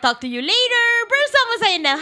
Talk to you later. Bersama saya Nel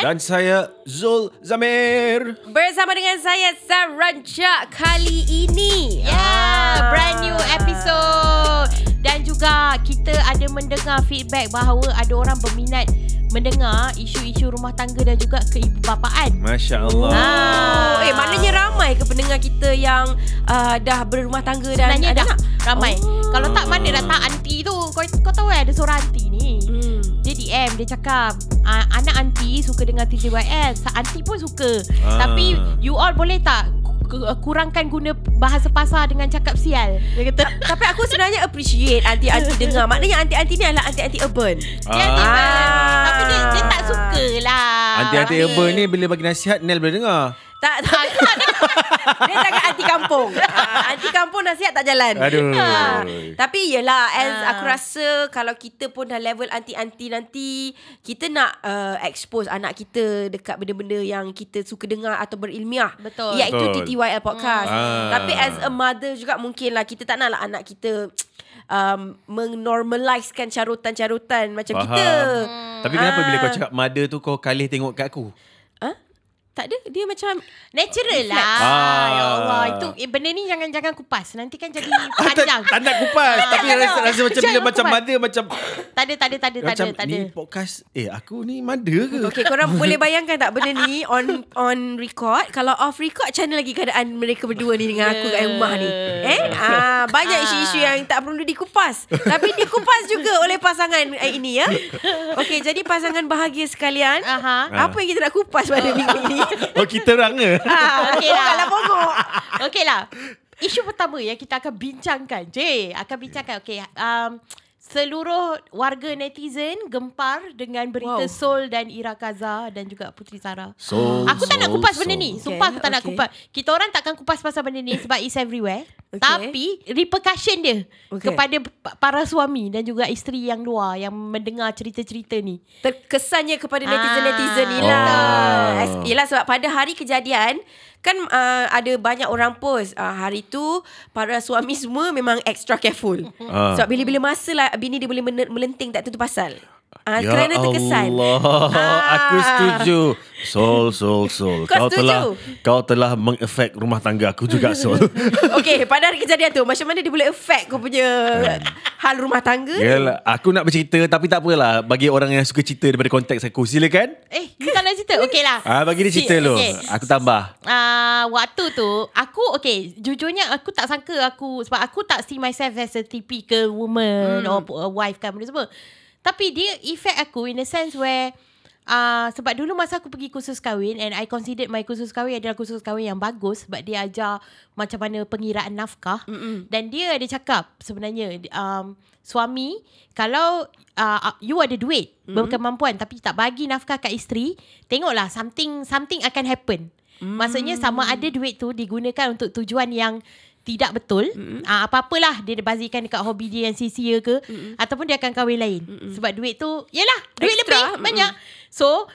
Dan saya Zul Zamir. Bersama dengan saya Saranca kali ini. Ya, yeah, brand new episode. Dan juga kita ada mendengar feedback bahawa ada orang berminat mendengar isu-isu rumah tangga dan juga keibubapaan. Masya Allah. Ah. Oh, eh maknanya ramai ke pendengar kita yang uh, dah berumah tangga dan Sebenarnya ada dah anak? ramai. Oh. Kalau tak mana dah tak aunty tu. Kau, kau tahu kan ada seorang aunty ni. Hmm. Dia DM Dia cakap uh, Anak aunty suka dengar TTYL Sa- Aunty pun suka Ah. Tapi You all boleh tak ku- Kurangkan guna bahasa pasar dengan cakap sial Dia kata Tapi aku sebenarnya appreciate anti-anti dengar. Maknanya anti-anti ni adalah anti-anti urban. Dia Ah. tiba Tapi dia, dia tak suka lah Anti-anti Tapi- urban ni bila bagi nasihat Nel boleh dengar. Tak, tak. Dia cakap anti kampung. Ah, anti kampung nasihat tak jalan. Aduh. Ah, Tapi yelah as Ah. aku rasa kalau kita pun dah level anti-anti nanti kita nak uh, expose anak kita dekat benda-benda yang kita suka dengar atau berilmiah. Betul. Iaitu Betul. TTYL podcast. Hmm. Tapi as a mother juga mungkin lah kita tak naklah anak kita um, menormalizekan carutan-carutan macam Faham. kita. Tapi kenapa Ah. bila kau cakap mother tu kau kalih tengok kat aku? Tak ada. Dia macam Natural lah. Ah. Ya Allah Itu eh, benda ni jangan jangan kupas. Nanti kan jadi Ah, tak, panjang. tak nak kupas. Tapi tak, rasa, tak. rasa macam bila macam mother Macam Tak ada tak ada tak ada tak Macam ada tak ada ni podcast Eh aku ni mother ke? Okay korang boleh bayangkan tak benda ni On on record? Kalau off record Macam mana lagi keadaan mereka berdua ni Dengan aku kat rumah ni? Eh? Ah, Banyak isu-isu yang tak perlu dikupas. Tapi dikupas juga oleh pasangan eh, ini ya? Okay jadi pasangan bahagia sekalian. Aha. Apa yang kita nak kupas pada minggu ini Oh kita orang ke? ah, Okey lah. Bukanlah pokok Okey lah. Isu pertama yang kita akan bincangkan. J, akan bincangkan. Okey. Um, seluruh warga netizen gempar dengan berita Wow. Sol dan Ira Kaza dan juga Putri Sarah. Sol, Aku tak nak Sol, kupas benda Sol. ni. Sumpah Okay, aku tak nak okay. kupas. Kita orang takkan kupas pasal benda ni sebab it's everywhere. Okay. Tapi repercussion dia Okay. kepada pa- para suami dan juga isteri yang luar yang mendengar cerita-cerita ni. Terkesannya kepada Ah, netizen-netizen ni lah. betul. As- Yelah sebab pada hari kejadian kan uh, ada banyak orang post uh, hari tu para suami semua memang extra careful. Ah. Sebab bila-bila masa lah bini dia boleh melenting tak tentu pasal. Uh, Ya kerana terkesan. Allah, Ah. aku setuju. Sol, Sol, Sol. Kau kau setuju? telah kau telah mengefek rumah tangga aku juga, Sol. Okey, pada hari kejadian tu macam mana dia boleh affect kau punya hal rumah tangga? Yalah, aku nak bercerita tapi tak apalah. Bagi orang yang suka cerita daripada konteks aku, silakan. Eh, tak nak cerita? Okey lah. Ah, bagi dia cerita dulu. okey. Aku tambah. uh, waktu tu aku okay jujurnya aku tak sangka aku sebab aku tak see myself as a typical woman hmm. or a wife kan benda semua tapi dia effect aku in a sense where Uh, sebab dulu masa aku pergi kursus kahwin and I considered my kursus kahwin adalah kursus kahwin yang bagus sebab dia ajar macam mana pengiraan nafkah Mm-mm. dan dia ada cakap sebenarnya um, suami kalau uh, you ada duit mm-hmm. berkemampuan tapi tak bagi nafkah kat isteri tengoklah something something akan happen Mm. Maksudnya sama ada duit tu digunakan untuk tujuan yang tidak betul. Mm. Uh, apa-apalah dia bazirkan dekat hobi dia yang sia-sia ke mm. ataupun dia akan kahwin lain. Mm. Sebab duit tu yalah duit Extra. lebih banyak. So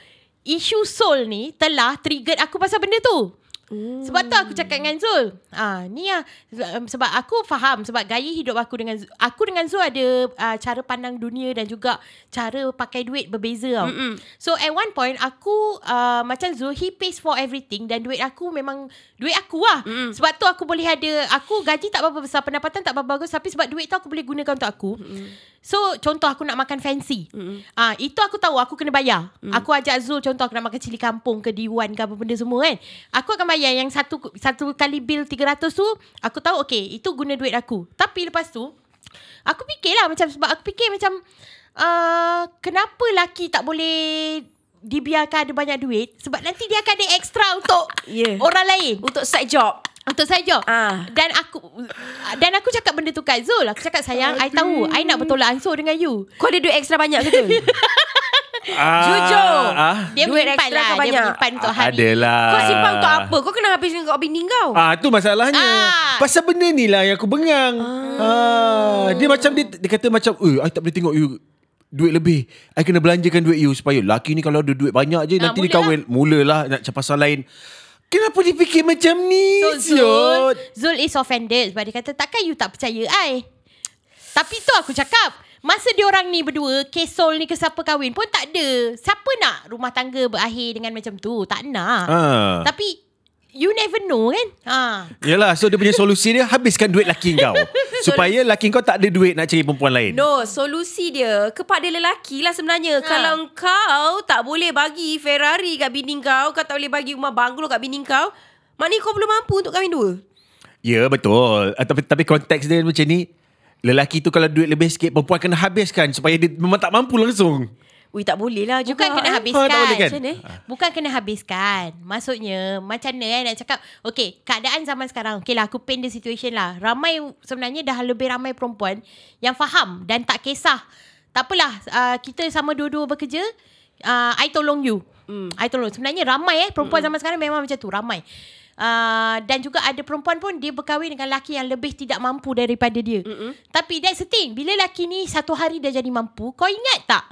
isu soul ni telah trigger aku pasal benda tu. Mm. Sebab tu aku cakap dengan Zul. Ah, ni um, sebab aku faham sebab gaya hidup aku dengan Zul- aku dengan Zul ada uh, cara pandang dunia dan juga cara pakai duit berbeza tau. Mm-mm. So at one point aku uh, macam Zul he pays for everything dan duit aku memang duit aku lah. Mm-mm. Sebab tu aku boleh ada aku gaji tak berapa besar, pendapatan tak berapa bagus tapi sebab duit tu aku boleh gunakan untuk aku. Mm-mm. So contoh aku nak makan fancy. Mm-mm. Ah itu aku tahu aku kena bayar. Aku ajak Zul contoh aku nak makan cili kampung ke Diwan ke apa benda semua kan. Aku akan bayar yang satu satu kali bil 300 tu aku tahu okey itu guna duit aku. Tapi lepas tu aku fikirlah macam sebab aku fikir macam uh, kenapa laki tak boleh dibiarkan ada banyak duit sebab nanti dia akan ada extra untuk Yeah. orang lain Untuk side job. Untuk saja. Ah. Dan aku dan aku cakap benda tu kat Zul. Aku cakap sayang, I tahu I nak bertolak ansur dengan you. Kau ada duit extra banyak ke tu? Ah, Jujur. ah. Dia Duit menyimpan ekstra lah. kau Dia banyak. menyimpan untuk Ah, hari. Adalah. Kau simpan untuk apa? Kau kena habiskan kat bini kau. Ah tu masalahnya. Ah. Pasal benda ni lah yang aku bengang. Ah. Dia macam dia, dia kata macam, "Eh, I tak boleh tengok you duit lebih. I kena belanjakan duit you supaya laki ni kalau ada duit banyak je Ah, nanti dia kahwin. Mulalah nak cakap pasal lain. Kenapa dia fikir macam ni? So Zul? Zul is offended sebab dia kata takkan you tak percaya I. Tapi tu aku cakap. Masa dia orang ni berdua, kesol ni ke siapa kahwin pun tak ada. Siapa nak rumah tangga berakhir dengan macam tu? Tak nak. Ah. Tapi you never know kan? Ha. Yalah, so dia punya solusi dia habiskan duit laki kau. supaya laki kau tak ada duit nak cari perempuan lain. No, solusi dia kepada lelaki lah sebenarnya. Ha. Ha. Kalau kau tak boleh bagi Ferrari kat bini kau, kau tak boleh bagi rumah banglo kat bini kau, maknanya kau belum mampu untuk kahwin dua. Ya, betul. Ah, Tapi tapi konteks dia macam ni, lelaki tu kalau duit lebih sikit, perempuan kena habiskan supaya dia memang tak mampu langsung. Ui, tak boleh lah juga. Bukan kena eh. habiskan. tak boleh kan? Macam mana? Bukan kena habiskan. Maksudnya, macam mana eh nak cakap, okay, keadaan zaman sekarang, okay lah, aku paint the situation lah. Ramai, sebenarnya dah lebih ramai perempuan yang faham dan tak kisah. Tak apalah, uh, kita sama dua-dua bekerja, uh, I tolong you. Hmm. I tolong. Sebenarnya ramai eh, perempuan zaman sekarang memang macam tu, ramai. Uh, dan juga ada perempuan pun dia berkahwin dengan lelaki yang lebih tidak mampu daripada dia. Mm-mm. Tapi that's the thing. Bila lelaki ni satu hari dia jadi mampu, kau ingat tak?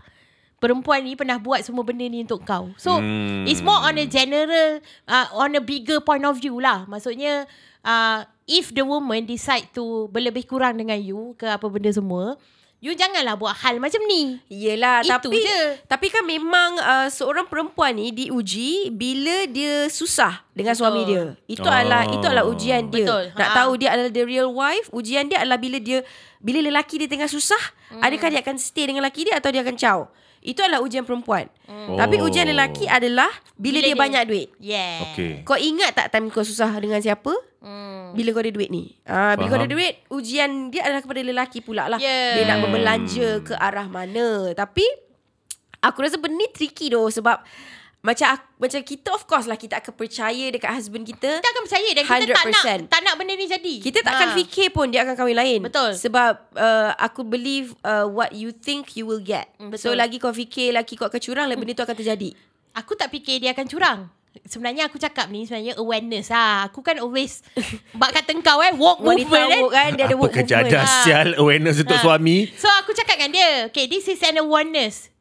Perempuan ni pernah buat semua benda ni untuk kau. So, Hmm. it's more on a general, uh, on a bigger point of view lah. Maksudnya, uh, if the woman decide to berlebih kurang dengan you ke apa benda semua, you janganlah buat hal macam ni. Yelah Itu tapi je. tapi kan memang uh, seorang perempuan ni diuji bila dia susah dengan Betul. suami dia. Itu Oh. adalah itu adalah ujian dia. Betul. Nak Ha. tahu dia adalah the real wife, ujian dia adalah bila dia bila lelaki dia tengah susah, Hmm. adakah dia akan stay dengan lelaki dia atau dia akan caw. Itu adalah ujian perempuan. Hmm. Tapi Oh. ujian lelaki adalah bila, Bila dia, dia- banyak duit. Yeah. Okey. Kau ingat tak time kau susah dengan siapa? Hmm. Bila kau ada duit ni ah, Bila kau ada duit Ujian dia adalah kepada lelaki pula lah Yeah. Dia nak berbelanja ke arah mana Tapi Aku rasa benda ni tricky doh Sebab macam aku, macam kita of course lah Kita akan percaya dekat husband kita Kita akan percaya dan kita tak nak 100%. tak nak benda ni jadi. Kita tak akan Ha. fikir pun Dia akan kahwin lain Betul. Sebab uh, Aku believe uh, What you think You will get Mm, So betul. lagi kau fikir Laki kau akan curang mm. Benda tu akan terjadi Aku tak fikir dia akan curang. Sebenarnya aku cakap ni sebenarnya awareness lah. Aku kan always bak kata kau eh walk Wanita movement kan. kan Dia ada Apa kerja movement ada Ah. sial awareness untuk Ha. suami. So aku cakap dengan dia, okay this is an awareness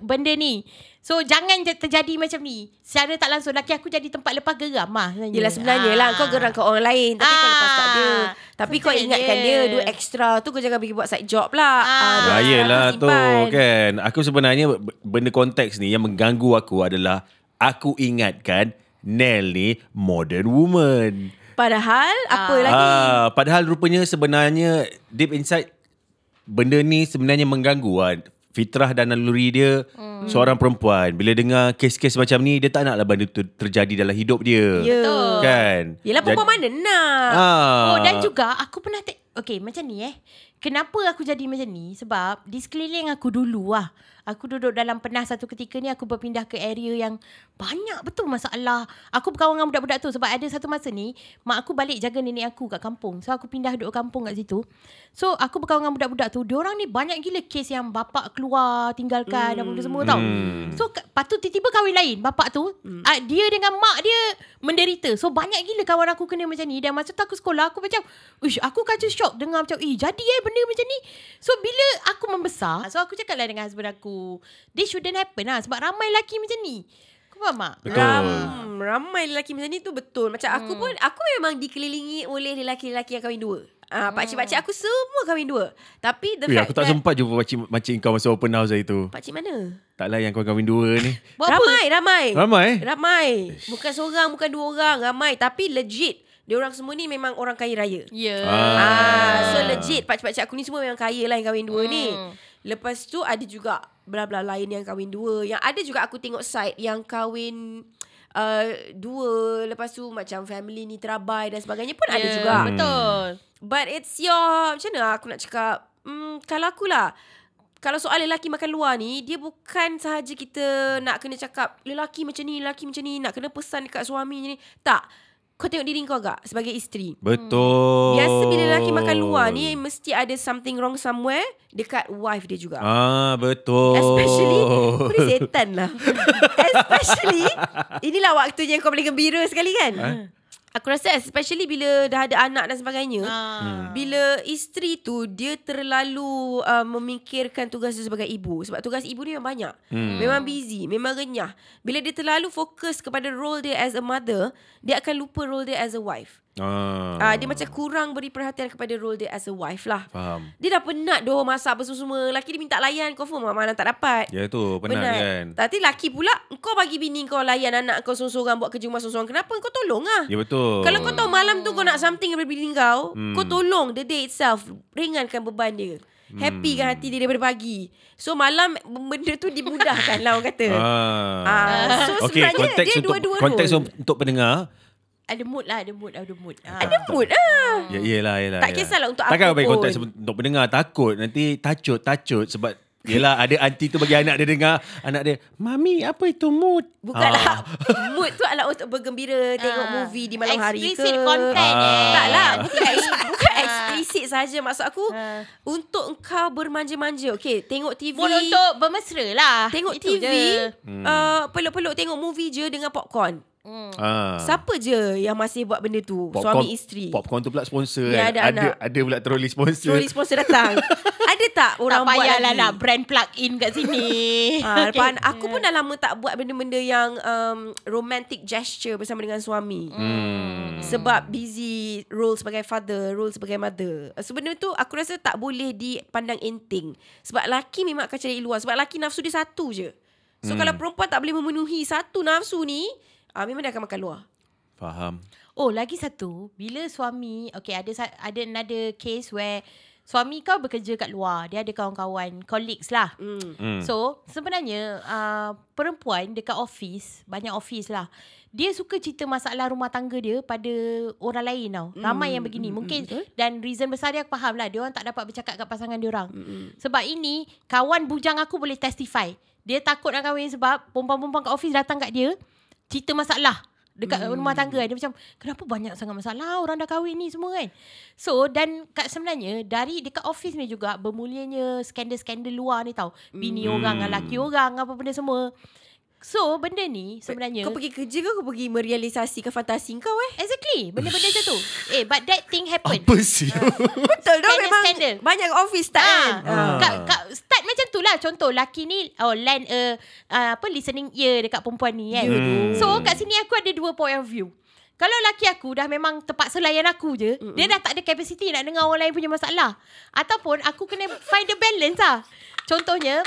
benda ni. So jangan terjadi macam ni. Secara tak langsung laki aku jadi tempat lepas geram lah. sebenarnya. Yelah sebenarnya Ah. lah Kau geram kat orang lain Tapi kau lepas kat dia Ah, Tapi so kau ingatkan dia. dia Duit ekstra tu Kau jangan pergi buat side job lah Ah. Ya yelah kau tu kan. Aku sebenarnya benda konteks ni yang mengganggu aku adalah aku ingatkan Nell ni modern woman. Padahal Apa lagi Ah, padahal rupanya sebenarnya deep inside benda ni sebenarnya mengganggu ah. Fitrah dan naluri dia hmm. seorang perempuan. Bila dengar kes-kes macam ni dia tak naklah benda tu terjadi dalam hidup dia. Ya Betul. Kan? Yelah perempuan mana nak Ah. Oh dan juga aku pernah te- Okay macam ni eh Kenapa aku jadi macam ni? Sebab di sekeliling aku dulu lah Aku duduk dalam pernah satu ketika ni Aku berpindah ke area yang Banyak betul masalah. Aku berkawan dengan budak-budak tu Sebab ada satu masa ni Mak aku balik jaga nenek aku kat kampung. So aku pindah duduk kampung kat situ. So aku berkawan dengan budak-budak tu Diorang ni banyak gila kes yang Bapak keluar Tinggalkan Dan benda semua tau. Hmm. So lepas tu tiba-tiba kahwin lain Bapak tu hmm. uh, Dia dengan mak dia Menderita. So banyak gila kawan aku kena macam ni. Dan masa tu aku sekolah Aku macam Uish aku kacau shock. Dengar macam Eh jadi eh benda macam ni So bila aku membesar So aku cakap lah dengan husband aku This shouldn't happen lah Sebab ramai lelaki macam ni Kau faham tak? Betul. Ram, ramai lelaki macam ni tu betul. Macam Hmm. aku pun, aku memang dikelilingi oleh lelaki-lelaki yang kahwin dua. Ah, pakcik-pakcik aku semua kahwin dua. Tapi the Weh, fact aku tak that, sempat jumpa makcik, makcik kau masa open house hari tu. Pakcik mana? Taklah yang kau kahwin dua ni. Buat apa? ramai, ramai. Ramai? Ramai. Bukan seorang, bukan dua orang, ramai. Tapi legit, dia orang semua ni memang orang kaya raya. Ya Ah. Ah, so legit pakcik-pakcik aku ni semua memang kaya lah yang kahwin dua Hmm. ni. Lepas tu ada juga bla-bla lain yang kahwin dua. Yang ada juga aku tengok site yang kahwin uh, dua. Lepas tu macam family ni terabai dan sebagainya pun ada Ya, juga. Betul But it's your Macam mana aku nak cakap hmm, Kalau aku lah Kalau soal lelaki makan luar ni Dia bukan sahaja kita Nak kena cakap Lelaki macam ni Lelaki macam ni Nak kena pesan dekat suami ni Tak kau tengok diri kau agak sebagai isteri. Betul. Biasa bila lelaki makan luar ni mesti ada something wrong somewhere dekat wife dia juga. Ah, betul. Especially Boleh setan lah Especially Inilah waktunya kau boleh gembira sekali kan Aku rasa especially bila dah ada anak dan sebagainya Ah. Bila isteri tu Dia terlalu uh, memikirkan tugas dia sebagai ibu. Sebab tugas ibu ni memang banyak. Hmm. Memang busy Memang renyah. Bila dia terlalu fokus kepada role dia as a mother Dia akan lupa role dia as a wife Ah. uh, Dia macam kurang beri perhatian kepada role dia as a wife lah Faham. Dia dah penat doh masak apa semua Laki dia minta layan Confirm malam tak dapat Ya tu, penat, kan. Tapi laki pula Kau bagi bini kau layan anak kau Sorang-sorang buat kerja rumah sorang-sorang Kenapa kau tolong lah Ya betul. Kalau kau tahu malam tu kau nak something daripada bini kau hmm. Kau tolong the day itself Ringankan beban dia Happy kan hati dia daripada pagi So malam benda tu dimudahkan lah orang kata Ah. Ah, So Okey, sebenarnya dia untuk dua-dua konteks role untuk pendengar. Ada mood lah, ada mood, ada mood. Ah. Ada mood ah. Ya, yelah, yelah. Tak kisahlah untuk Takkan apa bagi pun. konteks untuk pendengar. Takut nanti tacut, tacut. Sebab Yelah ada aunty tu bagi anak dia dengar Anak dia Mami apa itu mood Bukanlah Ah. Mood tu adalah untuk bergembira Tengok Ah. movie di malam hari ke Explicit content Ah. eh. Tak lah Bukan, bukan Ah. eksplisit saja Maksud aku Ah. Untuk engkau bermanja-manja Okay Tengok TV Mood untuk bermesra lah. Tengok Itu TV je. Uh, Peluk-peluk tengok movie je Dengan popcorn Hmm. ah. Siapa je Yang masih buat benda tu Suami isteri Popcorn tu pula sponsor Ya, kan ada Ada, anak. ada pula troli sponsor Troli sponsor datang Ada tak orang tak buat payahlah lagi nak brand plug in kat sini. Ah, Okay. lepas aku pun dah lama tak buat benda-benda yang um, romantic gesture bersama dengan suami. hmm. Sebab busy role sebagai father, role sebagai mother. Sebenarnya tu aku rasa tak boleh dipandang enteng. Sebab laki memang akan cari luar. Sebab laki nafsu dia satu je. So hmm. kalau perempuan tak boleh memenuhi satu nafsu ni, ah, memang dia akan makan luar. Faham Oh, lagi satu, bila suami, okay ada ada another case where suami kau bekerja kat luar, dia ada kawan-kawan, colleagues lah. Hmm. hmm. So, sebenarnya uh, perempuan dekat office, banyak office lah. Dia suka cerita masalah rumah tangga dia pada orang lain tau. Ramai yang begini. Mungkin dan reason besar dia aku faham lah. Dia orang tak dapat bercakap kat pasangan dia orang. Sebab ini kawan bujang aku boleh testify. Dia takut nak kahwin sebab perempuan-perempuan kat office datang kat dia cerita masalah dekat hmm. rumah tangga dia macam kenapa banyak sangat masalah? Orang dah kahwin ni semua kan. So dan kat sebenarnya dari dekat office ni juga bermulanya skandal-skandal luar ni tau. Bini Hmm. orang laki orang apa benda semua so benda ni sebenarnya Kau pergi kerja ke kau pergi merealisasikan fantasi kau eh? exactly benda-benda macam tu eh but that thing happen Apa sih Betul dah memang skandal. banyak office tak kan? Ah, Ah. kat, kat start macam tu lah Contoh laki ni oh, Land a uh, apa listening ear Dekat perempuan ni kan Hmm. So kat sini aku ada dua point of view kalau laki aku dah memang terpaksa layan aku je, Mm-mm. dia dah tak ada capacity nak dengar orang lain punya masalah. Ataupun aku kena find the balance lah. Contohnya,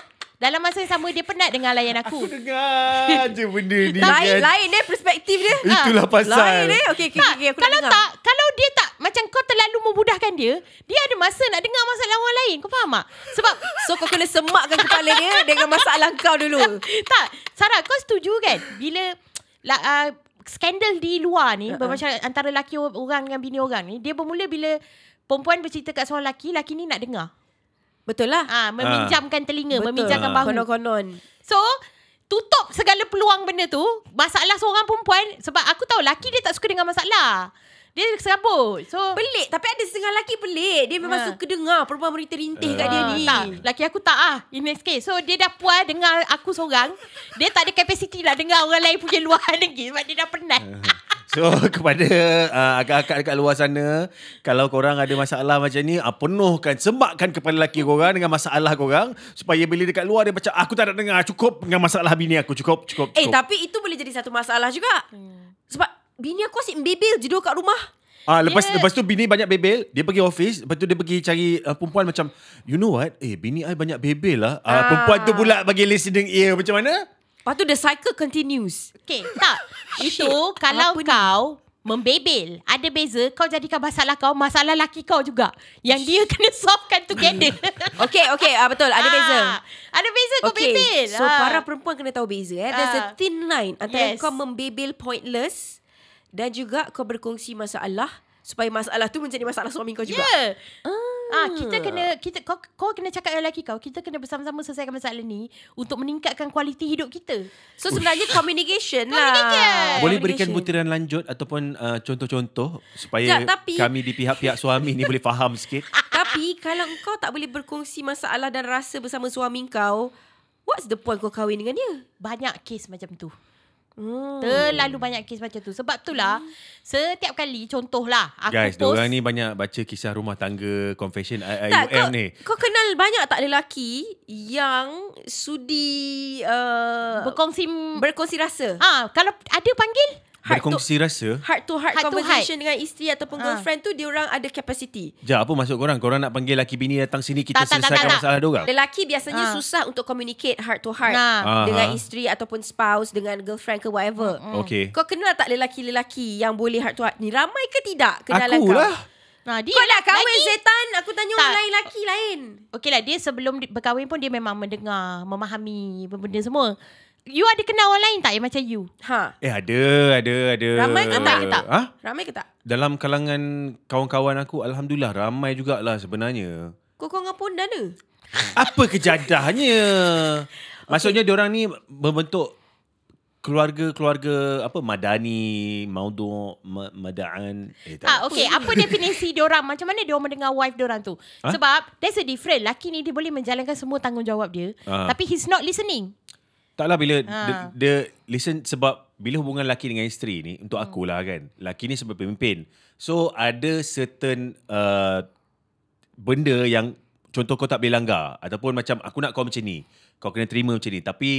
dalam masa yang sama dia penat dengar layan aku. Aku dengar je benda ni Lain, kan lain eh perspektif dia. Itulah pasal Lain eh. Okey, okey, tak, okey. Aku kalau dengar. tak, kalau dia tak, macam kau terlalu memudahkan dia, dia ada masa nak dengar masalah orang lain. Kau faham tak? Sebab So kau kena semakkan kepala dia dengan masalah kau dulu. tak, Sarah kau setuju kan bila la, uh, skandal di luar ni uh-uh. bermacam antara laki orang dengan bini orang ni dia bermula bila perempuan bercerita kat seorang lelaki, lelaki ni nak dengar. Betul lah. Ah, meminjamkan telinga, Betul. meminjamkan Ah. bahu. Konon-konon. So, tutup segala peluang benda tu. Masalah seorang perempuan sebab aku tahu laki dia tak suka dengar masalah. Dia serabut. So, Pelik. Tapi ada setengah lelaki pelik. Dia memang Ha. suka dengar perempuan merintih-rintih kat dia Ah, ni. Tak, laki aku tak ah in next case. So dia dah puas dengar aku seorang. Dia tak ada capacity nak dengar orang lain punya luar lagi sebab dia dah penat. So kepada uh, akak-akak dekat luar sana Kalau korang ada masalah macam ni uh, Penuhkan, semakkan kepada lelaki korang Dengan masalah korang Supaya bila dekat luar dia macam Aku tak nak dengar Cukup dengan masalah bini aku Cukup, cukup, cukup Eh, tapi itu boleh jadi satu masalah juga. Sebab bini aku asyik bebel je duduk kat rumah. Ah lepas Dia- lepas tu bini banyak bebel, dia pergi office, lepas tu dia pergi cari uh, perempuan macam you know what? Eh bini I banyak bebel lah. Ah, Ah. perempuan tu pula bagi listening ear macam mana? Lepas tu the cycle continues. Okay, tak. Itu kalau Apa ni? kau membebel. Ada beza kau jadikan masalah kau masalah laki kau juga. Yang dia kena solvekan together. Okay, okay. Ah, betul. Ada Ah, beza. Ada beza kau Okay, bebel. so Ah. para perempuan kena tahu beza. Eh. There's a Ah. thin line antara Yes. kau membebel pointless dan juga kau berkongsi masalah supaya masalah tu menjadi masalah suami kau juga. Ya. Ah. Ah, kita kena kita kau kau kena cakap dengan lelaki kau, kita kena bersama-sama selesaikan masalah ni untuk meningkatkan kualiti hidup kita. So sebenarnya communication lah. Communication. Boleh berikan butiran lanjut ataupun uh, contoh-contoh supaya Sekejap, tapi- kami di pihak-pihak suami ni boleh faham sikit. Tapi kalau kau tak boleh berkongsi masalah dan rasa bersama suami kau, what's the point kau kahwin dengan dia? Banyak kes macam tu. Hmm. Terlalu banyak kes macam tu. Sebab itulah setiap kali contohlah aku Guys, post diorang ni banyak baca kisah rumah tangga confession Tak, IUM kau, ni. kau kenal banyak tak lelaki yang sudi uh, berkongsi berkongsi rasa? ah kalau ada panggil Heart to, Berkongsi rasa. heart to heart, Heart to conversation dengan isteri ataupun Ah. girlfriend tu dia orang ada capacity. Sekejap, apa maksud korang? Korang nak panggil laki bini datang sini kita Tak, tak, tak, selesaikan tak, tak. masalah diorang? Lelaki biasanya Ah. susah untuk communicate heart to heart Ah. dengan Aha. isteri ataupun spouse dengan girlfriend ke whatever. Okey. Kau kenal tak lelaki-lelaki yang boleh heart to heart ni? Ramai ke tidak kenalan Aku kau? lah. Nah, dia Kau dah kahwin lagi- setan Aku tanya orang lain lelaki lain Okey lah dia sebelum berkahwin pun dia memang mendengar, memahami benda semua. You ada kenal orang lain tak yang macam you? Ha Eh ada, ada, ada. Ramai ke tak? tak? Ha? Ramai ke tak? Dalam kalangan kawan-kawan aku, Alhamdulillah ramai jugalah sebenarnya. Kau kau dengan pondan ke? Apa kejadahnya? Maksudnya diorang ni membentuk keluarga-keluarga apa madani, maudu, ma, madaan. Eh, tak. Ah, okay. Apa definisi diorang? Macam mana diorang mendengar wife diorang tu? Ha? Sebab there's a different. Laki ni dia boleh menjalankan semua tanggungjawab dia. Ah. Tapi he's not listening. Taklah bila Ha. dia, dia listen sebab bila hubungan laki dengan isteri ni untuk Hmm. aku lah kan. Laki ni sebagai pemimpin. So ada certain uh, benda yang contoh kau tak boleh langgar ataupun macam aku nak kau macam ni. Kau kena terima macam ni. Tapi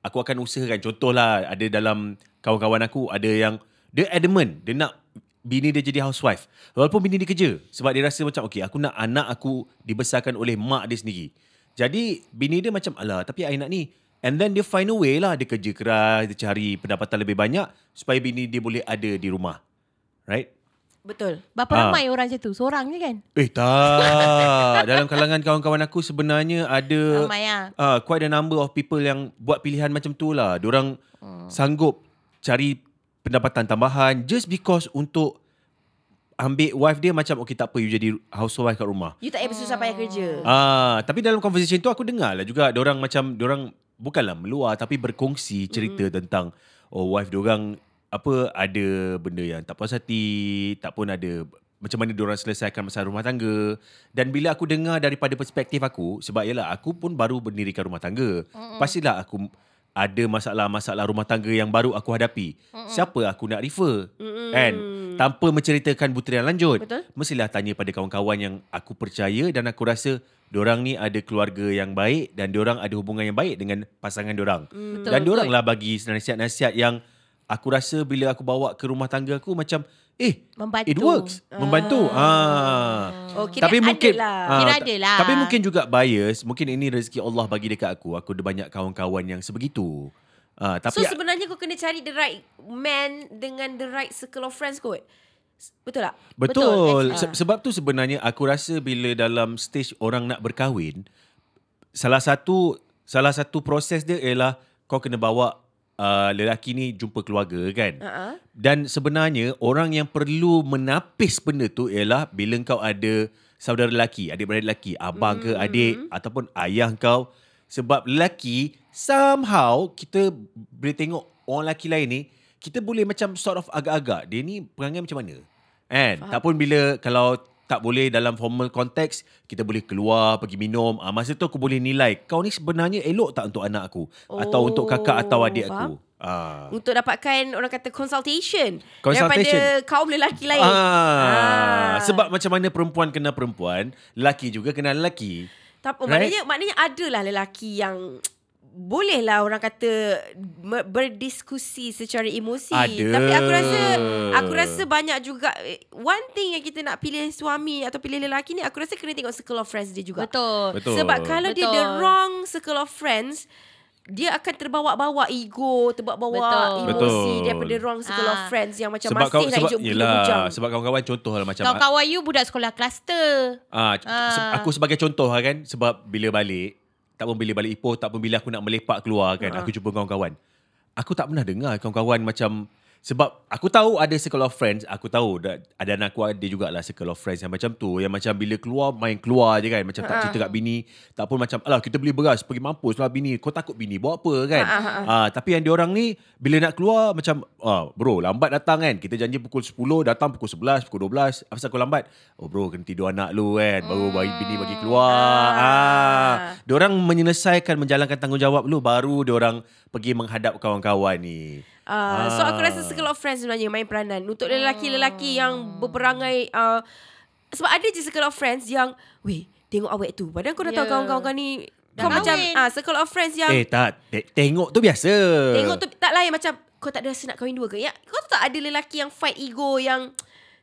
aku akan usahakan contohlah ada dalam kawan-kawan aku ada yang dia adamant dia nak bini dia jadi housewife. Walaupun bini dia kerja sebab dia rasa macam okay aku nak anak aku dibesarkan oleh mak dia sendiri. Jadi bini dia macam alah tapi I nak ni. And then dia find a way lah dia kerja keras, dia cari pendapatan lebih banyak supaya bini dia boleh ada di rumah. Right? Betul Berapa Ah. ramai orang macam tu? Seorang je kan? Eh tak. Dalam kalangan kawan-kawan aku sebenarnya ada Ramai lah. uh, quite a number of people yang buat pilihan macam tu lah. Diorang Hmm. sanggup cari pendapatan tambahan just because untuk ambil wife dia macam okay tak apa you jadi housewife kat rumah. You tak payah bersusah payah kerja Ah, tapi dalam conversation tu aku dengar lah juga orang macam orang bukanlah meluar tapi berkongsi cerita mm. tentang oh wife orang apa ada benda yang tak puas hati, tak pun ada macam mana diorang selesaikan masalah rumah tangga. Dan bila aku dengar daripada perspektif aku, sebab yalah aku pun baru berdirikan rumah tangga. Mm-mm. Pastilah aku ada masalah-masalah rumah tangga yang baru aku hadapi. Mm-mm. Siapa aku nak refer? Mm-mm. Kan? Tanpa menceritakan butiran lanjut. Betul. Mestilah tanya pada kawan-kawan yang aku percaya dan aku rasa diorang ni ada keluarga yang baik dan diorang ada hubungan yang baik dengan pasangan diorang. Mm. Betul, Dan diorang lah bagi nasihat-nasihat yang aku rasa bila aku bawa ke rumah tangga aku macam eh Membantu. it works. Membantu. Ah. Oh kira Tapi mungkin ada lah ah, Kira ada lah. Tapi mungkin juga bias, mungkin ini rezeki Allah bagi dekat aku. Aku ada banyak kawan-kawan yang sebegitu. Ah, So tapi sebenarnya kau kena cari the right man Dengan the right circle of friends kot Betul tak? Betul. Betul. Se- sebab tu sebenarnya aku rasa bila dalam stage orang nak berkahwin, salah satu salah satu proses dia ialah kau kena bawa uh, lelaki ni jumpa keluarga kan. Uh-uh. Dan sebenarnya orang yang perlu menapis benda tu ialah bila kau ada saudara lelaki, adik-beradik lelaki, abang ke adik ataupun ayah kau. Sebab lelaki somehow kita boleh tengok orang lelaki lain ni kita boleh macam sort of agak-agak dia ni perangai macam mana. Kan? Tak pun bila kalau tak boleh dalam formal konteks kita boleh keluar pergi minum ah masa tu aku boleh nilai kau ni sebenarnya elok tak untuk anak aku oh, atau untuk kakak atau adik faham. aku ah Untuk dapatkan orang kata consultation, Consultation. daripada kaum lelaki lain. Ah, sebab macam mana perempuan kena perempuan, lelaki juga kena lelaki. Tak, Right? maknanya maknanya adalah lelaki yang bolehlah orang kata berdiskusi secara emosi. Ada. Tapi aku rasa aku rasa banyak juga eh, one thing yang kita nak pilih suami atau pilih lelaki ni aku rasa kena tengok circle of friends dia juga. Betul. Betul. Sebab kalau dia the Betul. wrong circle of friends dia akan terbawa-bawa ego, terbawa-bawa Betul. emosi Betul. daripada wrong circle of Ah. friends yang macam sebab masih nak sebab hidup yelah, sebab kawan-kawan contoh lah macam Kawan-kawan you budak sekolah kluster. ah, Ah. aku sebagai contoh lah kan sebab bila balik tak pun bila balik Ipoh tak pun bila aku nak melepak keluar kan Ah. aku jumpa kawan-kawan. Aku tak pernah dengar kawan-kawan macam Sebab aku tahu ada circle of friends, aku tahu da- ada anak aku ada jugalah circle of friends yang macam tu, yang macam bila keluar main keluar je kan, macam tak cerita kat bini, tak pun macam alah kita beli beras pergi mampus lah bini, kau takut bini buat apa kan. Ah, tapi yang diorang ni bila nak keluar macam ah bro lambat datang kan. Kita janji pukul 10 datang pukul 11, pukul 12. Apa kau lambat? Oh bro kena tidur anak lu kan. Baru bagi bini bagi keluar. Ah. Diorang menyelesaikan menjalankan tanggungjawab lu baru diorang pergi menghadap kawan-kawan ni. Uh, So Ah. aku rasa circle of friends sebenarnya main peranan Untuk lelaki-lelaki yang berperangai uh, Sebab ada je circle of friends yang Weh tengok awet tu Padahal kau dah tahu Ya. kawan-kawan kau ni Dah Kau macam uh, circle of friends yang Eh tak, te- tengok tu biasa. Tengok tu tak lain macam Kau tak ada rasa nak kahwin dua ke ya, Kau tu tak ada lelaki yang fight ego yang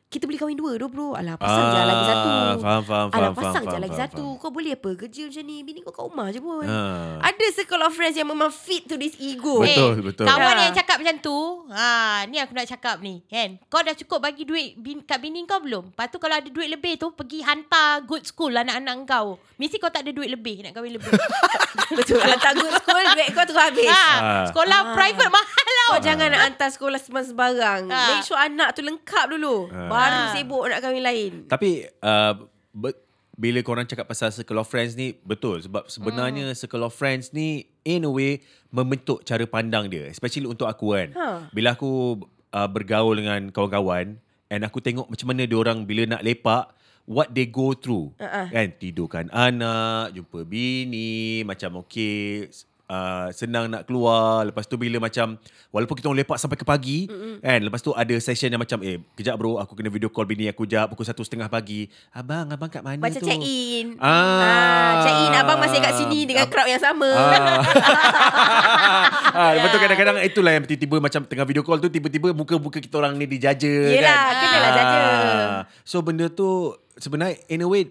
kita boleh kahwin dua tu bro Alah pasang je Ah, lagi satu faham, faham, Alah faham, pasang faham, je lagi faham, satu Kau boleh apa kerja macam ni Bini kau kat rumah je pun Ah. Ada circle of friends yang memang fit to this ego Betul, Eh, betul. Kawan Ha. yang cakap macam tu, ha, ni aku nak cakap ni, kan. Kau dah cukup bagi duit bin, kat bini kau belum? Lepas tu kalau ada duit lebih tu, pergi hantar good school anak-anak kau. Mesti kau tak ada duit lebih nak kahwin lebih. Betul Hantar good school Duit kau terus habis ha, Ah. sekolah Ah. private mahal tau. Kau jangan nak hantar sekolah sembarang. Ah. Make sure anak tu lengkap dulu. Ah. Baru Ah. sibuk nak kahwin lain. Tapi uh, be- bila korang cakap pasal circle of friends ni betul sebab sebenarnya Hmm. circle of friends ni in a way membentuk cara pandang dia especially untuk aku kan. Ha. Bila aku uh, bergaul dengan kawan-kawan and aku tengok macam mana dia orang bila nak lepak what they go through. Uh-uh. Kan tidurkan anak, jumpa bini, macam okey Uh, senang nak keluar Lepas tu bila macam Walaupun kita orang lepak sampai ke pagi Mm-mm. kan Lepas tu ada session yang macam Eh kejap bro Aku kena video call bini aku jap Pukul satu setengah pagi Abang abang kat mana Macam tu check in. Ah. check in abang masih kat sini dengan Ab- crowd yang sama. Ah. ah, lepas tu kadang-kadang itulah yang tiba-tiba macam tengah video call tu tiba-tiba muka-muka kita orang ni dijaja Yelah, kan. kenalah jaja. So benda tu sebenarnya in a way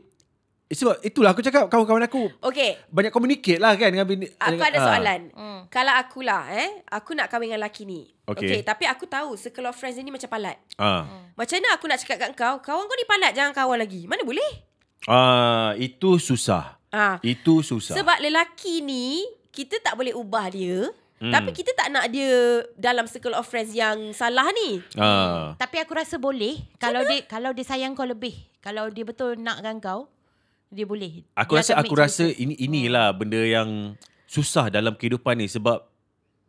sebab itulah aku cakap kawan-kawan aku Okay. banyak communicate lah kan dengan bini. Aku dengan- ada ah. soalan. Hmm. Kalau akulah eh, aku nak kahwin dengan lelaki ni. Okay. okay. Tapi aku tahu circle of friends ni macam palat. Ah. Macam mana aku nak cakap kat kau, kawan kau ni palat jangan kawan lagi. Mana boleh? Ah, itu susah. Ah. Itu susah. Sebab lelaki ni kita tak boleh ubah dia. Hmm. Tapi kita tak nak dia dalam circle of friends yang salah ni. ah. Tapi aku rasa boleh kalau dia kalau dia sayang kau lebih. Kalau dia betul nakkan kau, dia boleh. Aku Dia rasa aku rasa choices. ini inilah benda yang susah dalam kehidupan ni sebab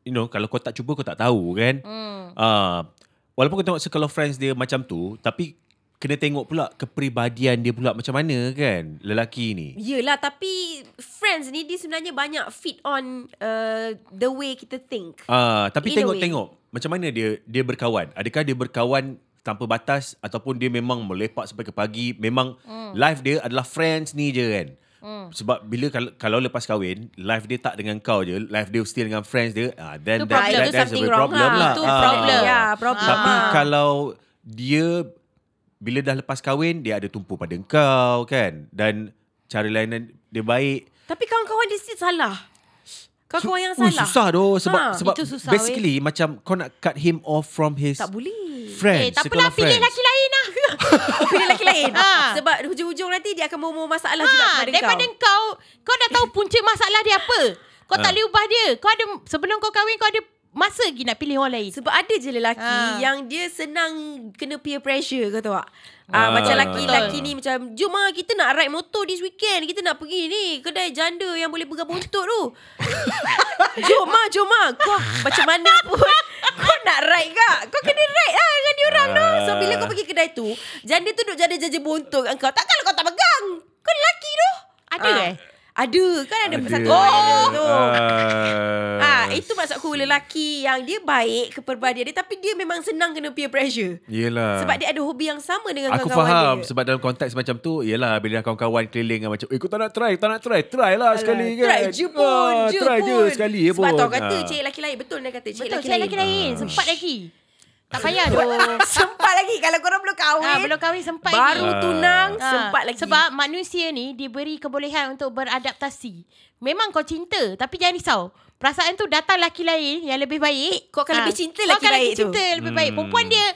you know kalau kau tak cuba kau tak tahu kan. Hmm. Ah, walaupun kau tengok circle of friends dia macam tu tapi kena tengok pula kepribadian dia pula macam mana kan lelaki ni. Yelah tapi friends ni dia sebenarnya banyak fit on uh, the way kita think. Ah, tapi In a tengok-tengok macam mana dia dia berkawan. Adakah dia berkawan tanpa batas ataupun dia memang melepak sampai ke pagi, memang Hmm. life dia adalah friends ni je kan. Hmm. Sebab bila kalau, kalau lepas kahwin, life dia tak dengan kau je, life dia still dengan friends dia, ah, then Itu problem, itu that's a problem lah. lah. Itu Ah. problem. Ya, problem. Tapi Ah. kalau dia bila dah lepas kahwin, dia ada tumpu pada kau kan. Dan cara layanan dia baik. Tapi kawan-kawan dia still salah. Kawan-kawan yang Ui, salah. susah doh sebab Ha, sebab susah, basically macam kau nak cut him off from his Tak boleh. friends. Eh, tak apalah pilih lelaki lain lah. Oh, pilih lelaki lain. Ha. Sebab hujung-hujung nanti dia akan membawa masalah juga Ha, kepada daripada kau. kau. kau dah tahu punca masalah dia apa. Kau tak Ha. boleh ubah dia. Kau ada sebelum kau kahwin kau ada masa lagi nak pilih orang lain. Sebab ada je lelaki Ha. yang dia senang kena peer pressure kau tahu tak? Ah, Ah, macam betul. lelaki-lelaki ni macam Jom lah kita nak ride motor this weekend Kita nak pergi ni Kedai janda yang boleh pegang buntut tu Jom lah jom lah Kau macam mana pun Kau nak ride kak Kau kena ride lah dengan diorang tu So bila kau pergi kedai tu Janda tu duduk janda-janda buntut kat kau Takkan kau tak pegang Kau lelaki tu Ada Ah. eh? Ada kan ada, Ada. satu orang yang tu Ah, Ah. itu maksud aku lelaki yang dia baik kepribadian dia tapi dia memang senang kena peer pressure. Yelah. Sebab dia ada hobi yang sama dengan Aku kawan-kawan faham dia. sebab dalam konteks macam tu Yelah bila kawan-kawan keliling macam Eh kau tak nak try Tak nak try Try lah Alah, sekali kan Try je pun Ah, je Try pun. je sekali je pun Sebab tau kata Ah. cik lelaki lain Betul dia kata cik Betul, lelaki lain lelaki lain. Sempat lagi. Tak payah doh. Sempat lagi Kalau korang belum kahwin Ah, belum kahwin sempat Baru lagi. tunang Ah, Sempat lagi Sebab manusia ni diberi kebolehan untuk beradaptasi. Memang kau cinta tapi jangan risau. Perasaan tu datang lelaki lain yang lebih baik. Kau akan Ah, lebih cinta kau lelaki akan baik lebih tu. cinta lebih baik. Hmm. Perempuan dia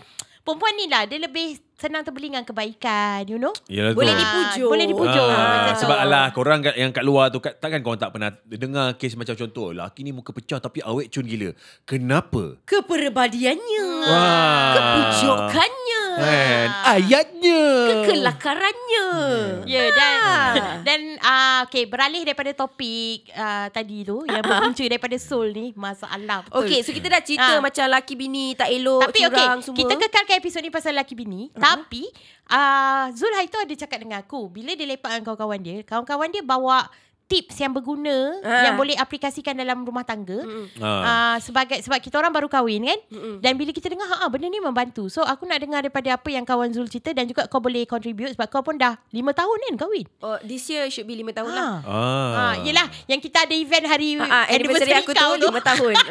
perempuan ni lah dia lebih senang terbeli dengan kebaikan, you know? Yalah tu. Boleh Ah, dipujuk. Boleh dipujuk. Ah, tu. sebab alah korang kat, yang kat luar tu kat- takkan korang tak pernah dengar kes macam contoh laki ni muka pecah tapi awet cun gila. Kenapa? Keperbadiannya. Wah. Kepujukannya. Kan? Ayatnya. Kekelakarannya. Ya dan Ah. dan uh, okay beralih daripada topik uh, tadi tu yang berpunca daripada soul ni masalah betul. Okey, so kita dah cerita Ah. macam laki bini tak elok, tapi okey curang semua. kita kekalkan episod ni pasal laki bini uh-huh. tapi uh, Zul hari tu ada cakap dengan aku bila dia lepak dengan kawan-kawan dia kawan-kawan dia bawa tips yang berguna Ah. yang boleh aplikasikan dalam rumah tangga. Ha. Uh, sebagai sebab kita orang baru kahwin kan Mm-mm. dan bila kita dengar ha benda ni membantu so aku nak dengar daripada apa yang kawan Zul cerita dan juga kau boleh contribute sebab kau pun dah 5 tahun kan kahwin Oh, this year should be 5 tahun lah. ha Ah. ha yelah yang kita ada event hari Ah, ah, anniversary aku tu kau 5 tahun.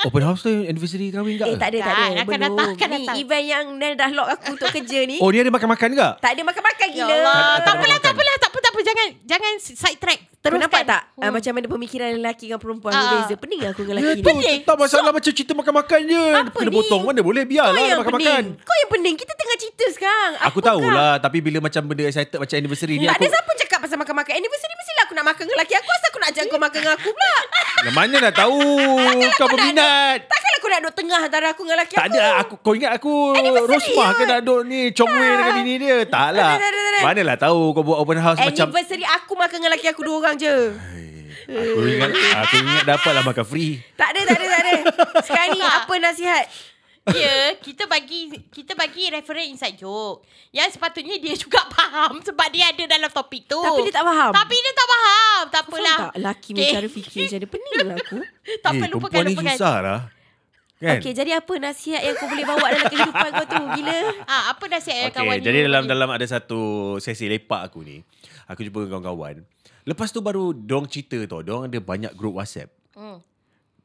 Open house tu anniversary kahwin tak? eh, tak ada, tak Tak, ada. akan Belum. datang, akan ni datang. event yang Nel dah lock aku untuk kerja ni. Oh dia ada makan-makan ke? Tak ada makan-makan Ya gila. Allah. Tak- tak Tak apalah, tak apalah. Tak apa, tak apa. Jangan jangan side track. Terus Teruskan. nampak tak? Hmm. Ah, macam mana pemikiran lelaki dengan perempuan Ah. berbeza. Pening aku dengan Ya lelaki ni. tak masalah macam cerita makan-makan je. Apa Kena ni? potong mana boleh biarlah makan-makan. Kau yang pening. Kita tengah cerita sekarang. Aku Apakah? tahulah tapi bila macam benda excited macam anniversary ni Tak aku ada siapa cakap pasal makan-makan. Anniversary mestilah aku nak makan dengan lelaki aku. Asal aku nak ajak kau makan dengan aku pula? Lah, mana nak tahu kau nak berminat. Takkanlah aku nak duduk tengah antara aku dengan lelaki Tak aku. ada aku kau ingat aku Anniversary Rosmah ke kot. nak duduk ni Chongwei dengan bini dia Tak lah Tak tak tak. Manalah tahu kau buat open house macam Anniversary aku makan dengan lelaki aku dua orang je. Aku ingat Aku ingat dapatlah makan free Tak ada, tak ada, tak ada. Sekarang ni apa nasihat? Ya, kita bagi kita bagi reference inside joke. Yang sepatutnya dia juga faham sebab dia ada dalam topik tu. Tapi dia tak faham. Tapi dia tak faham. Tak Kau apalah. faham tak? Lelaki Okay. okay. cara fikir macam mana? Pening lah aku. tak Eh perlu perempuan pegang ni lupakan. susah lah Kan Okey, jadi apa nasihat yang kau boleh bawa dalam kehidupan kau tu? Gila. Ah, apa nasihat yang Okay, kawan jadi you dalam dalam ada satu sesi lepak aku ni. Aku jumpa dengan kawan-kawan. Lepas tu baru dong cerita tau. Dong ada banyak grup WhatsApp. Hmm.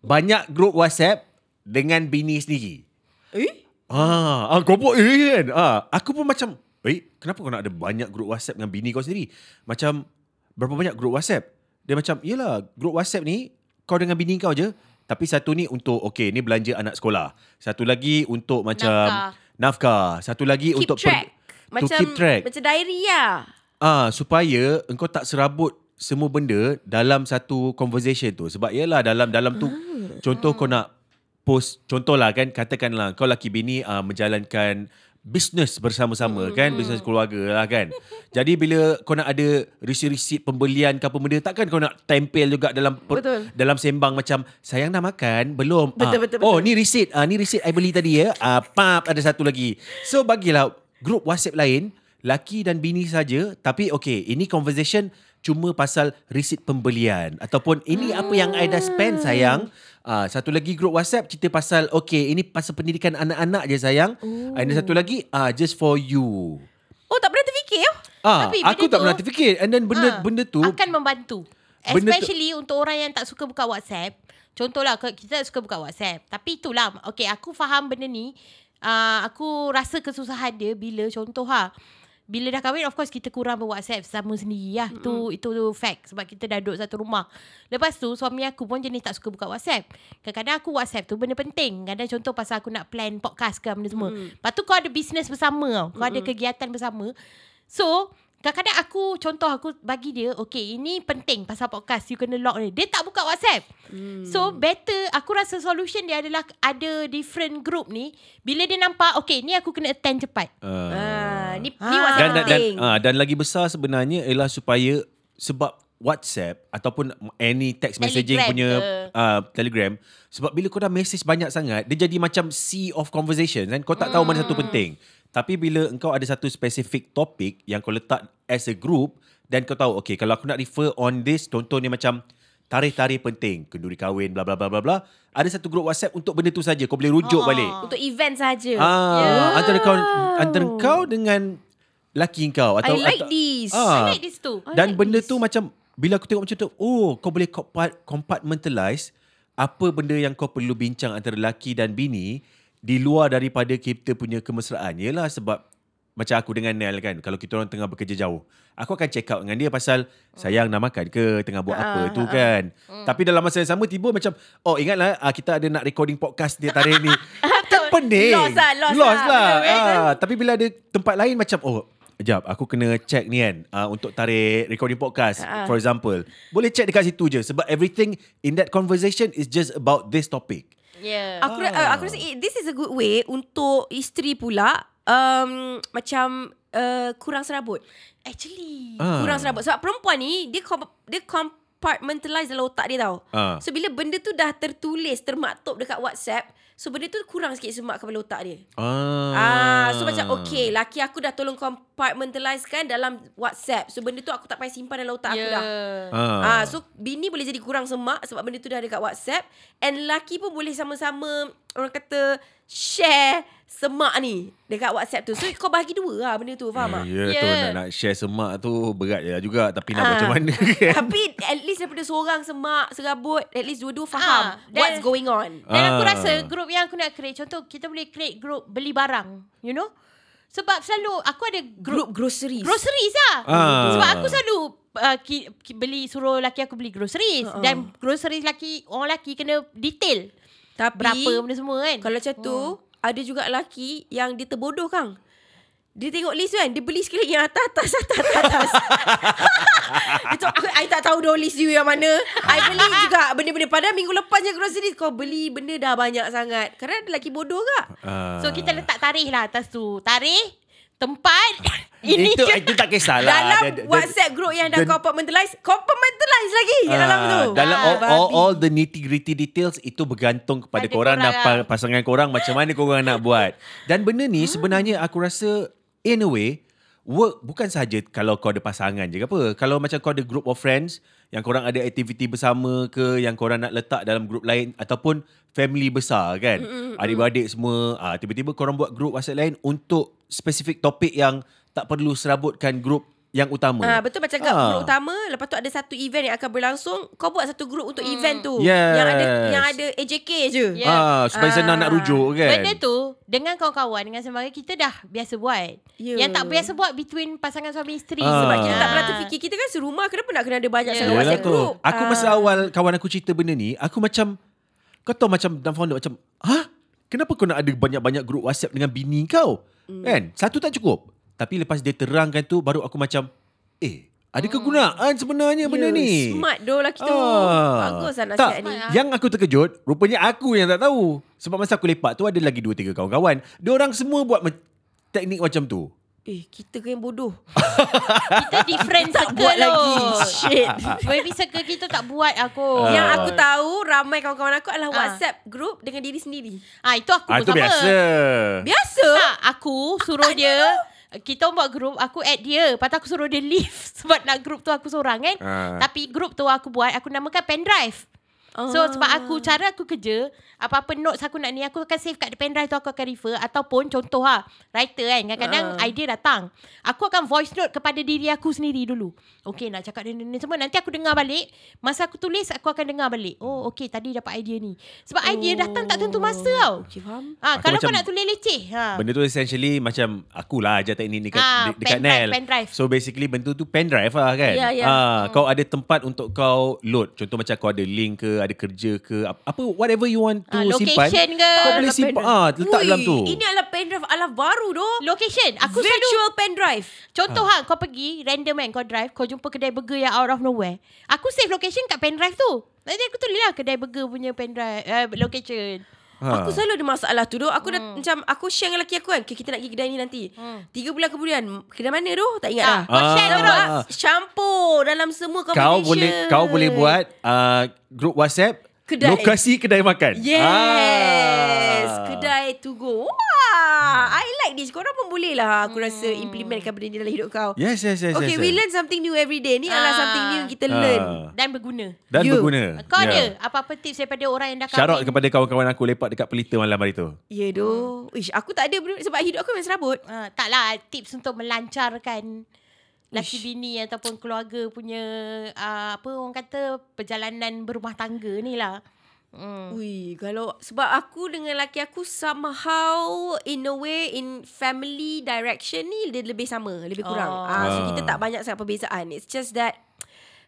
Banyak grup WhatsApp dengan bini sendiri. Eh? Ah, ah kau pun eh kan. Ah, aku pun macam, "Eh, kenapa kau nak ada banyak grup WhatsApp dengan bini kau sendiri?" Macam berapa banyak grup WhatsApp? Dia macam, "Yalah, grup WhatsApp ni kau dengan bini kau je, tapi satu ni untuk okey, ni belanja anak sekolah. Satu lagi untuk macam Nafkah. nafkah. Satu lagi Keep untuk track. to Macam, keep track. macam diary lah. Ah, supaya engkau tak serabut semua benda dalam satu conversation tu. Sebab yalah dalam dalam tu contoh kau nak post contohlah kan katakanlah kau laki bini uh, menjalankan bisnes bersama-sama kan bisnes keluarga lah kan. Jadi bila kau nak ada receipt-receipt pembelian ke apa benda takkan kau nak tempel juga dalam per, Betul. dalam sembang macam sayang dah makan belum. Betul, Ah, betul, oh betul. ni receipt. Ah ni receipt I beli tadi ya. Ah pap ada satu lagi. So bagilah grup WhatsApp lain laki dan bini saja. Tapi okay ini conversation cuma pasal receipt pembelian. Ataupun ini apa yang I dah spend sayang ah satu lagi grup WhatsApp cerita pasal okay ini pasal pendidikan anak-anak je sayang Oh. and satu lagi ah just for you Oh, tak pernah terfikir? oh? ah Tapi aku tak tu- pernah terfikir and then benda Ah, benda tu akan membantu. Benda tu- Especially untuk orang yang tak suka buka WhatsApp. Contohlah kita tak suka buka WhatsApp. Tapi itulah, okay aku faham benda ni. Uh, aku rasa kesusahan dia bila contoh ha. Bila dah kahwin of course kita kurang ber-WhatsApp sama sendiri lah. Itu itu tu fact sebab kita dah duduk satu rumah. Lepas tu suami aku pun jenis tak suka buka WhatsApp. Kadang-kadang aku WhatsApp tu benda penting. Kadang contoh pasal aku nak plan podcast ke benda semua. Lepas tu kau ada business bersama tau. Kau ada kegiatan bersama. So Kadang-kadang aku Contoh aku bagi dia Okay ini penting Pasal podcast You kena lock ni Dia tak buka WhatsApp hmm. So better Aku rasa solution dia adalah Ada different group ni Bila dia nampak Okay ni aku kena attend cepat Ah, ni, ni Ah. WhatsApp dan, dan, dan, ah, dan lagi besar sebenarnya ialah supaya sebab WhatsApp ataupun any text messaging Telegram punya ke. uh, Telegram sebab bila kau dah message banyak sangat dia jadi macam sea of conversation kan kau tak tahu mana Hmm. satu penting tapi bila engkau ada satu specific topik yang kau letak as a group dan kau tahu okay kalau aku nak refer on this contohnya macam tarikh-tarikh penting kenduri kahwin bla bla bla bla bla ada satu group WhatsApp untuk benda tu saja kau boleh rujuk Ah. balik Untuk event saja. Ah, Yeah. antara kau antara kau dengan laki kau atau I like atau, this. Ah. I like this too I Dan like benda this. tu macam bila aku tengok macam tu, oh kau boleh compa- compartmentalize apa benda yang kau perlu bincang antara laki dan bini di luar daripada kita punya kemesraan. Yalah sebab macam aku dengan Nel kan, kalau kita orang tengah bekerja jauh, aku akan check out dengan dia pasal sayang nak makan ke, tengah buat apa Ah, tu ah, kan. Tapi dalam masa yang sama tiba macam, oh ingatlah ah, kita ada nak recording podcast dia tarik ni. Betul. pening. Lost lah, lost lost lah. lah. Betul. Ah, tapi bila ada tempat lain macam oh Sekejap, aku kena check ni kan uh, Untuk tarik recording podcast Ah. For example Boleh check dekat situ je Sebab everything in that conversation Is just about this topic Yeah. Aku uh, aku rasa eh, this is a good way untuk isteri pula um, macam uh, kurang serabut. Actually. Ah. Kurang serabut sebab perempuan ni dia com- dia compartmentalize dalam otak dia tau. Ah. So bila benda tu dah tertulis termaktub dekat WhatsApp, so benda tu kurang sikit semak kepala otak dia. Ah, Ah, so macam okay, laki aku dah tolong compartmentalize kan dalam WhatsApp. So benda tu aku tak payah simpan dalam otak aku dah. Yeah. Ah. Ah, so bini boleh jadi kurang semak sebab benda tu dah ada kat WhatsApp and laki pun boleh sama-sama orang kata share semak ni dekat WhatsApp tu. So kau bagi dua lah benda tu, faham tak? Ya, yeah, tu Yeah. nak, nak share semak tu berat je juga tapi nak Ah. macam mana kan. Tapi at least daripada seorang semak, serabut, at least dua-dua faham Ah, dan- what's going on. Dan aku Ah. rasa group yang aku nak create Contoh kita boleh create group Beli barang You know Sebab selalu Aku ada group Group groceries. Groceries lah Ah. Sebab aku selalu uh, ki, ki, Beli Suruh laki aku beli groceries Uh-uh. Dan groceries laki Orang laki kena detail Tapi Berapa benda semua kan Kalau macam tu, ada juga lelaki yang dia terbodoh kang. Dia tengok list kan, dia beli sekali yang atas, atas, atas, atas, atas. dia tu, aku, I tak tahu dah list you yang mana. I beli juga benda-benda. Padahal minggu lepas je grocery, kau beli benda dah banyak sangat. Kerana ada lelaki bodoh kak. Ah. So kita letak tarikh lah atas tu Tarikh Tempat Ini itu, je itu tak kisahlah. dalam Dia- dia- WhatsApp group yang dah the- compartmentalize, compartmentalize lagi kat dalam Ah, tu. Dalam Ah, all, all, babi. all the nitty gritty details itu bergantung kepada Pada korang korang pa- pasangan korang macam mana korang nak buat. Dan benda ni sebenarnya aku rasa in a way work bukan sahaja kalau kau ada pasangan je ke apa. Kalau macam kau ada group of friends yang korang ada aktiviti bersama ke yang korang nak letak dalam group lain ataupun family besar kan. Adik-beradik semua ah tiba-tiba korang buat group WhatsApp lain untuk spesifik topik yang tak perlu serabutkan group yang utama. Ah betul macam Ah. grup utama lepas tu ada satu event yang akan berlangsung kau buat satu grup untuk event tu Yes. yang ada yang ada AJK je. Yeah. Ah, supaya Ah. senang nak rujuk kan. Benda tu Dengan kawan-kawan Dengan sembahyang Kita dah biasa buat Ya. Yang tak biasa buat Between pasangan suami isteri Ah. Sebab kita tak Ah. pernah terfikir Kita kan serumah Kenapa nak kena ada banyak Ya. sangat Yalah WhatsApp tu. group Aku Ah. masa awal kawan aku cerita benda ni, aku macam kau tahu macam dan founder macam, "Hah? Kenapa kau nak ada banyak-banyak grup WhatsApp dengan bini kau?" Hmm. Kan? Satu tak cukup. Tapi lepas dia terangkan tu baru aku macam, "Eh, ada kegunaan sebenarnya benda Ya, ni." Smart doh lelaki tu Ah. Bagus lah tak, nasihat ni Yang aku terkejut, rupanya aku yang tak tahu. Sebab masa aku lepak tu ada lagi dua tiga kawan-kawan. Dia orang semua buat me- teknik macam tu. Eh kita ke yang bodoh Kita different Tak circle buat lagi. Shit. Maybe circle kita tak buat aku Ah. Yang aku tahu Ramai kawan-kawan aku Adalah Ah. WhatsApp group Dengan diri sendiri Ah Itu aku Ah, pun itu sama biasa. Biasa Tak aku suruh dia kita buat group Aku add dia Lepas tu aku suruh dia leave Sebab nak group tu aku seorang kan Ah. Tapi group tu aku buat Aku namakan pendrive So Ah. sebab aku Cara aku kerja Apa-apa notes aku nak ni Aku akan save kat pendrive tu Aku akan refer Ataupun contoh ha Writer kan Kadang-kadang Ah. idea datang Aku akan voice note Kepada diri aku sendiri dulu Okay nak cakap ni, ni, ni semua Nanti aku dengar balik Masa aku tulis Aku akan dengar balik Oh okay tadi dapat idea ni Sebab idea datang tak tentu masa tau Okay faham Ah, Aku kalau kau nak tulis leceh ha. Benda tu essentially macam akulah ajar teknik dekat, Ah, de- dekat pendrive, Nel. pendrive. So basically benda tu pendrive lah kan. Ya, ya. Ah, Kau ada tempat untuk kau load. Contoh macam kau ada link ke, ada kerja ke, ap- apa whatever you want to Ah, simpan. location ke. Kau boleh Dalam simpan. Ah, letak Ui, dalam tu. Ini adalah pendrive ala baru doh Location Aku selalu Virtual pendrive Contoh ha Kau pergi Random kan Kau drive Kau jumpa kedai burger Yang out of nowhere Aku save location Kat pendrive tu Nanti aku tulis lah Kedai burger punya pendrive uh, Location Ha. Aku selalu ada masalah tu doh. Aku dah macam aku share dengan lelaki aku kan. Okay, kita nak pergi kedai ni nanti. Hmm. Tiga bulan kemudian, kedai mana doh? Tak ingat Ah, dah. Kau share Ah. shampoo dalam semua kau conversation. boleh kau boleh buat uh, group WhatsApp Kedai. lokasi kedai makan. Yes Ah. Kedai to go Wah I like this Korang pun boleh lah Aku rasa implementkan benda ni dalam hidup kau Yes, yes, yes. Okay yes, we yes. learn something new every day Ni adalah Ah. something new yang kita Ah. learn Dan berguna Dan You. berguna. Kau ada Apa-apa tips Daripada orang yang dah kahwin out kepada kawan-kawan aku lepak dekat pelita malam hari tu. Ya doh Ish, Aku tak ada benda- Sebab hidup aku memang serabut uh, Taklah Tips untuk melancarkan Laki bini Ataupun keluarga punya uh, Apa orang kata Perjalanan berumah tangga ni lah hmm. Ui, kalau sebab aku dengan laki aku somehow in a way in family direction ni dia lebih sama, lebih kurang. Oh. Ah, so Ah. kita tak banyak sangat perbezaan. It's just that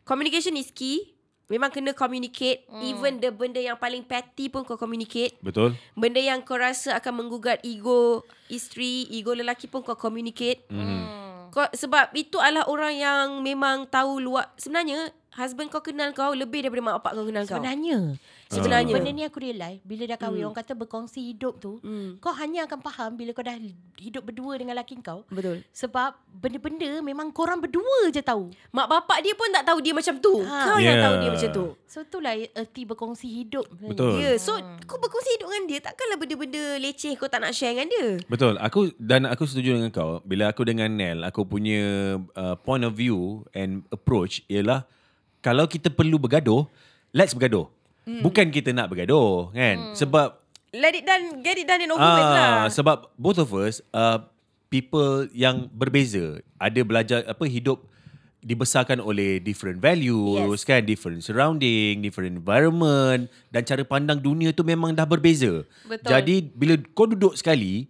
communication is key. Memang kena communicate hmm. Even the benda yang paling petty pun kau communicate Betul? Benda yang kau rasa akan menggugat ego isteri, ego lelaki pun kau communicate. Hmm. Kau, sebab itu adalah orang yang memang tahu luar. Sebenarnya, husband kau kenal kau lebih daripada mak bapak kau kenal kau. Sebenarnya Sebenarnya. Benda ni aku realise Bila dah kahwin Hmm. Orang kata berkongsi hidup tu Hmm. Kau hanya akan faham Bila kau dah hidup berdua dengan lelaki kau Betul. Sebab benda-benda Memang korang berdua je tahu Mak bapak dia pun tak tahu dia macam tu. Ha. Kau yang Yeah. tahu dia macam tu. So itulah erti berkongsi hidup Betul. Ya, yeah. so kau berkongsi hidup dengan dia. Takkanlah benda-benda leceh kau tak nak share dengan dia. Betul. Aku dan aku setuju dengan kau. Bila aku dengan Nel, aku punya uh, point of view and approach ialah kalau kita perlu bergaduh, let's bergaduh. Hmm. Bukan kita nak bergaduh, kan? Hmm. Sebab Let it done, get it done and over with lah. ah sebab both of us uh, people yang berbeza. Ada belajar apa hidup dibesarkan oleh different values Yes. kan different surrounding different environment dan cara pandang dunia tu memang dah berbeza Betul. jadi bila kau duduk sekali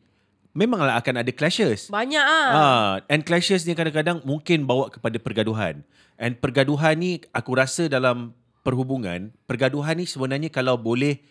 memanglah akan ada clashes Banyak ah. Ah, and clashes ni kadang-kadang mungkin bawa kepada pergaduhan. And pergaduhan ni aku rasa dalam perhubungan, pergaduhan ni sebenarnya kalau boleh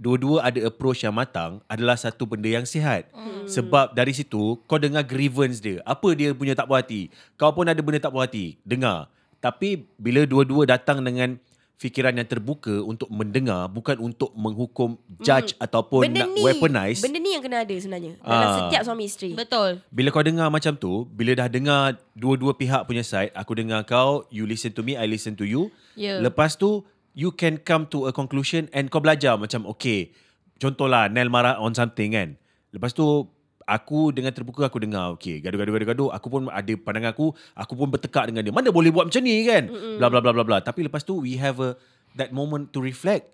dua-dua ada approach yang matang adalah satu benda yang sihat. Mm. Sebab dari situ kau dengar grievance dia. Apa dia punya tak puas hati. Kau pun ada benda tak puas hati. Dengar. Tapi bila dua-dua datang dengan fikiran yang terbuka untuk mendengar bukan untuk menghukum judge mm. ataupun benda nak ni, weaponize. Benda ni yang kena ada sebenarnya. Dalam Ah. setiap suami isteri. Betul Bila kau dengar macam tu, bila dah dengar dua-dua pihak punya side, aku dengar kau, you listen to me, I listen to you. Ya. Lepas tu, you can come to a conclusion and kau belajar macam, okay, contohlah Nel marah on something kan. Lepas tu, aku dengan terbuka aku dengar, okay, gaduh-gaduh-gaduh, aku pun ada pandangan aku, aku pun bertekak dengan dia. Mana boleh buat macam ni kan? Bla bla bla bla bla. Tapi lepas tu, we have a that moment to reflect.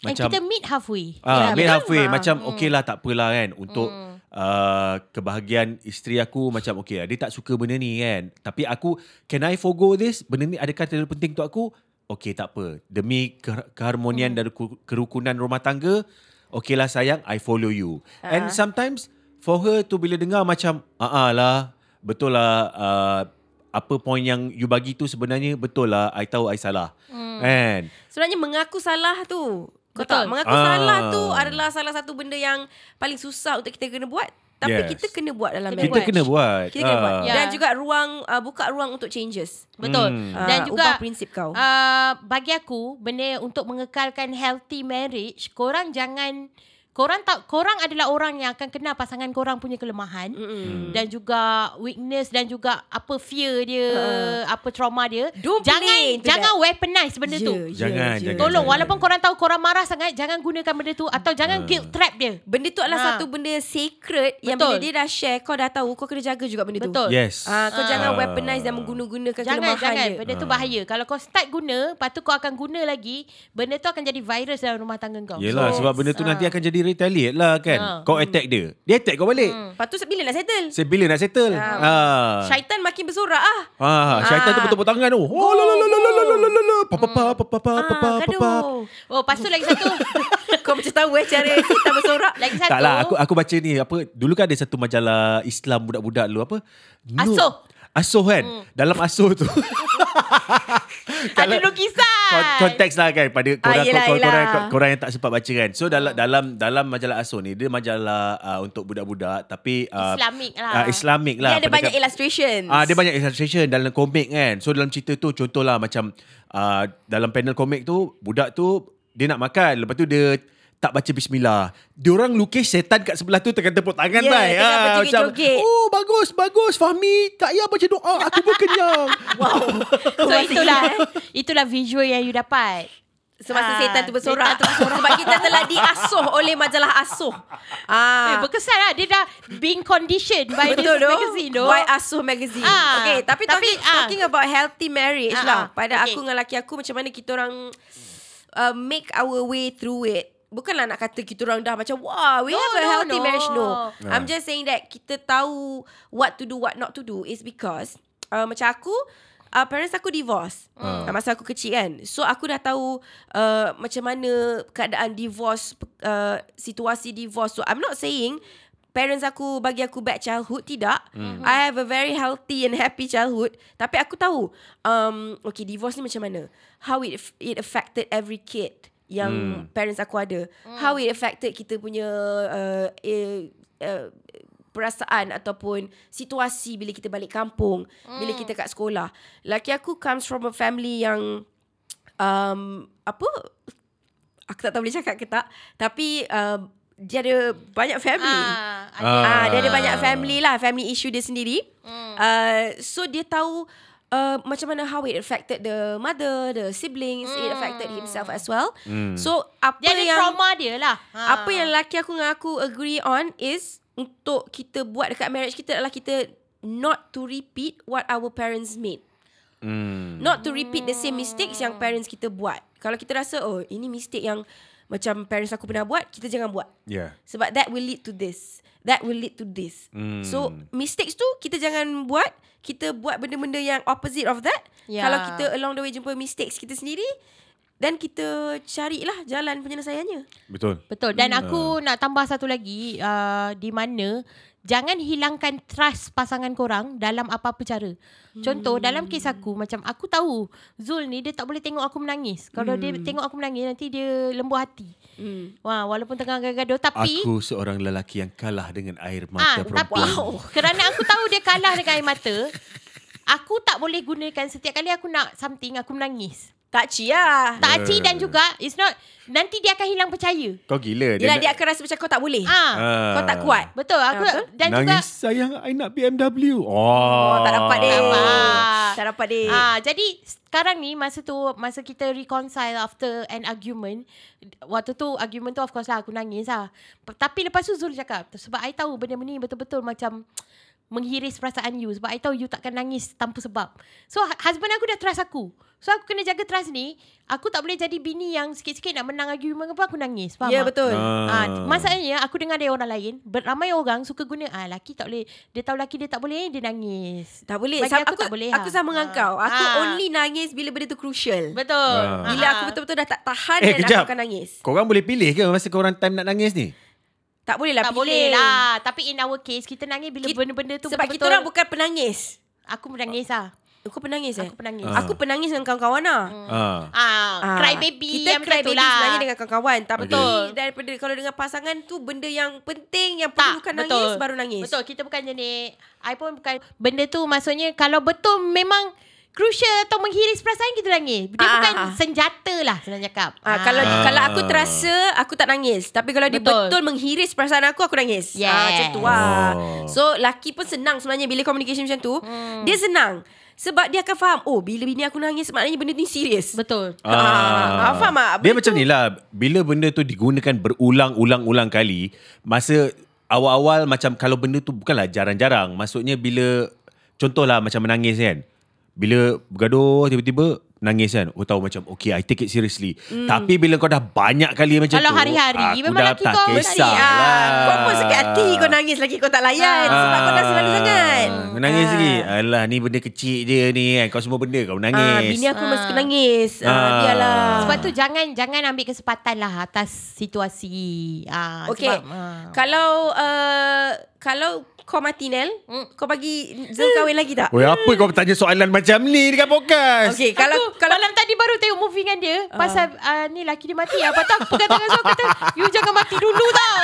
And kita meet halfway Ah, Ya, meet betul. halfway Ah. macam okey lah tak apalah kan untuk uh, kebahagiaan isteri aku macam okey lah dia tak suka benda ni kan. Tapi aku can I forgo this? Benda ni adakah terlalu penting untuk aku? Okey tak apa. Demi ke- keharmonian dan ku- kerukunan rumah tangga, okey lah sayang I follow you. And sometimes for her tu bila dengar macam ah ah lah betul lah uh, apa point yang you bagi tu sebenarnya betul lah I tahu I salah. Kan? Sebenarnya mengaku salah tu. Kau Betul. tak mengaku Ah. salah tu adalah salah satu benda yang paling susah untuk kita kena buat. Tapi Yes. kita kena buat dalam Kena Kita marriage. kena buat. Kita kena buat. Ah. Ya. Dan juga ruang uh, buka ruang untuk changes. Betul Hmm. Dan Ah, juga ubah prinsip kau. uh, Bagi aku Benda untuk mengekalkan healthy marriage Korang jangan Korang tak korang adalah orang yang akan kenal pasangan korang punya kelemahan Mm-mm. dan juga weakness dan juga apa fear dia, apa trauma dia. Don't jangan jangan weaponize benda Ya, tu. ya, Jangan, ya. jangan. Tolong walaupun korang tahu korang marah sangat jangan gunakan benda tu atau jangan guilt trap dia. Benda tu adalah Ha. satu benda sacred yang Betul. bila dia dah share kau dah tahu kau kena jaga juga benda tu. Betul. Yes. Ah, kau Ah. jangan weaponize dan mengguna-gunakan Jangan kelemahan jangan dia. benda tu bahaya. Kalau kau start guna, lepas tu kau akan guna lagi, benda tu akan jadi virus dalam rumah tangga kau. Yelah So, sebab benda tu nanti akan jadi retaliate lah kan. Ah. Kau attack dia. Dia attack kau balik. Lepas tu bila nak settle? Saya bila nak settle. Ah. Syaitan makin bersorak ah. Ah, syaitan tu Ah. betul-betul tangan tu. Oh la la la la la la la la la. Pa pa pa pa pa pa pa pa pa pa. Oh, lepas tu lagi satu. Kau macam tahu eh cara syaitan bersorak. lagi satu. Tak lah aku aku baca ni apa dulu kan ada satu majalah Islam budak-budak dulu apa? Nur- Asuh. Asuh kan. Dalam asuh tu. ada lukisan. Kon- konteks lah kan pada korang, yelah, korang, korang, yelah. korang yang tak sempat baca kan. So dalam dalam dalam majalah Asuh ni dia majalah uh, untuk budak-budak tapi uh, Islamik lah. Uh, Islamik lah. Dia ada banyak illustration. Ah dia banyak illustration dalam komik kan. So dalam cerita tu contohlah macam uh, dalam panel komik tu budak tu dia nak makan lepas tu dia tak baca bismillah. Diorang lukis setan kat sebelah tu tengah tepuk tangan Ya, bai. tengah Ah, berjoget-joget. oh bagus bagus Fahmi tak payah baca doa aku pun kenyang. Wow. So itulah itulah visual yang you dapat. Semasa Ah, setan tu bersorak. setan tu bersorak. Sebab kita telah diasuh oleh majalah asuh. Eh, Ah. berkesan lah Dia dah being conditioned By Betul this tu. magazine tu Why Asuh Magazine. Ah, okay, tapi, tapi, talking, ah. talking about healthy marriage Ah, lah. ah, Pada okay. aku dengan laki aku macam mana kita orang uh, make our way through it. Bukanlah nak kata kita orang dah macam wah we No, have a no, healthy no. marriage no. Ah. I'm just saying that kita tahu what to do what not to do is because uh, macam aku uh, parents aku divorce uh. masa aku kecil kan. So aku dah tahu uh, macam mana keadaan divorce uh, situasi divorce. So I'm not saying parents aku bagi aku bad childhood tidak. Mm. I have a very healthy and happy childhood. Tapi aku tahu um okay divorce ni macam mana? How it it affected every kid yang mm. parents aku ada. Mm. How it affected kita punya uh, uh, uh, perasaan ataupun situasi bila kita balik kampung, mm. bila kita kat sekolah. Laki aku comes from a family yang um apa aku tak tahu boleh cakap ke tak tapi uh, dia ada banyak family. Ah, ada. Ah. Ah, dia ada banyak family lah, family issue dia sendiri. Mm. Uh, so dia tahu uh, macam mana how it affected the mother, the siblings, mm. it affected himself as well. Mm. So apa Dia ada yang trauma dia lah. Ha. apa yang lelaki aku dengan aku agree on is untuk kita buat dekat marriage kita adalah kita not to repeat what our parents made. Hmm. Not to repeat the same mistakes yang parents kita buat. Kalau kita rasa oh ini mistake yang macam parents aku pernah buat, kita jangan buat. Yeah. Sebab that will lead to this. That will lead to this. Hmm. So mistakes tu kita jangan buat. Kita buat benda-benda yang opposite of that. Ya. Kalau kita along the way jumpa mistakes kita sendiri, dan kita carilah jalan penyelesaiannya. Betul. Betul. Dan aku nak tambah satu lagi uh, di mana jangan hilangkan trust pasangan korang dalam apa-apa cara. Contoh dalam kes aku macam aku tahu Zul ni dia tak boleh tengok aku menangis. Kalau dia tengok aku menangis nanti dia lembu hati. Hmm. Wah, walaupun tengah gaduh tapi Aku seorang lelaki yang kalah dengan air Ah, mata tapi perempuan. kerana aku tahu dia kalah dengan air mata, aku tak boleh gunakan setiap kali aku nak something aku menangis. Tak cia. Tak aci dan juga it's not nanti dia akan hilang percaya. Kau gila. Yelah nak- dia akan rasa macam kau tak boleh. Ah, Ah. Kau tak kuat. betul. Aku Ah, betul. dan Nangis juga sayang I nak BMW. Oh, Oh, tak dapat deh. dapat. Tak dapat deh. Ah, jadi sekarang ni masa tu masa kita reconcile after an argument, waktu tu argument tu of course lah aku nangis lah. Tapi lepas tu Zul cakap sebab I tahu benda ni betul-betul macam menghiris perasaan you sebab I tahu you takkan nangis tanpa sebab. So hu- husband aku dah trust aku. So aku kena jaga trust ni. Aku tak boleh jadi bini yang sikit-sikit nak menang argument apa aku nangis. Faham Ya tak? betul. Ah, masalahnya aku dengar dari orang lain, ramai orang suka guna ah laki tak boleh. Dia tahu laki dia tak boleh, dia nangis. Tak boleh. Bagi Sam- aku tak boleh, Aku ha. sama dengan Ah. kau. Aku Ah. only nangis bila benda tu crucial. Betul. Ah. Bila aku betul-betul dah tak tahan Eh, dan kejap. aku akan nangis. Korang boleh pilih ke masa korang time nak nangis ni? Tak boleh lah tak pilih. boleh lah. Tapi in our case kita nangis bila benda-benda tu Sebab kita orang bukan penangis. Aku menangis lah. Aku penangis eh? Aku penangis. Ah. Aku penangis dengan kawan-kawan lah. Ah. Ah, Ah, cry baby Kita yang cry macam tu baby lah. sebenarnya dengan kawan-kawan. Tapi Betul. daripada kalau dengan pasangan tu benda yang penting yang tak, perlukan betul. nangis baru nangis. Betul, kita bukan jenis I pun bukan benda tu maksudnya kalau betul memang crucial atau menghiris perasaan kita nangis. Dia Ah, bukan ah, ah. senjata lah senang cakap. Ah, kalau Ah. kalau aku terasa aku tak nangis tapi kalau dia Betul. betul menghiris perasaan aku aku nangis. Yes. Ah, macam tu lah. Oh. So laki pun senang sebenarnya bila communication macam tu. Hmm. Dia senang. Sebab dia akan faham Oh bila bini aku nangis Maknanya benda ni serius Betul. Ah, faham tak? Dia Benda macam tu- ni lah. Bila benda tu digunakan berulang-ulang-ulang kali, masa awal-awal macam kalau benda tu bukanlah jarang-jarang. Maksudnya bila, contohlah macam menangis kan. Bila bergaduh tiba-tiba nangis kan. Oh tahu macam, okay I take it seriously. Tapi bila kau dah banyak kali macam Kalau tu. hari-hari, aku memang dah laki tak kau kisah mesti, lah. Ah, kau pun sakit hati Kau nangis lagi Kau tak layan Sebab kau dah selalu sangat Ah, Menangis Ah. lagi. Alah ni benda kecil je ni kan. Kau semua benda kau menangis. Ah, bini aku masih suka nangis. Ah, Ah. biarlah. Sebab tu jangan jangan ambil kesempatan lah atas situasi. Ah, Okay. Sebab, ah. Kalau uh, kalau kau mati Nel, Hmm. kau bagi Zul kahwin lagi tak? Oi, apa kau bertanya soalan macam ni dekat podcast? Okay, kalau aku kalau malam tadi baru tengok movie dengan dia uh. pasal uh, ni laki dia mati. Apa tu aku pegang tangan Zul kata you jangan mati dulu tau.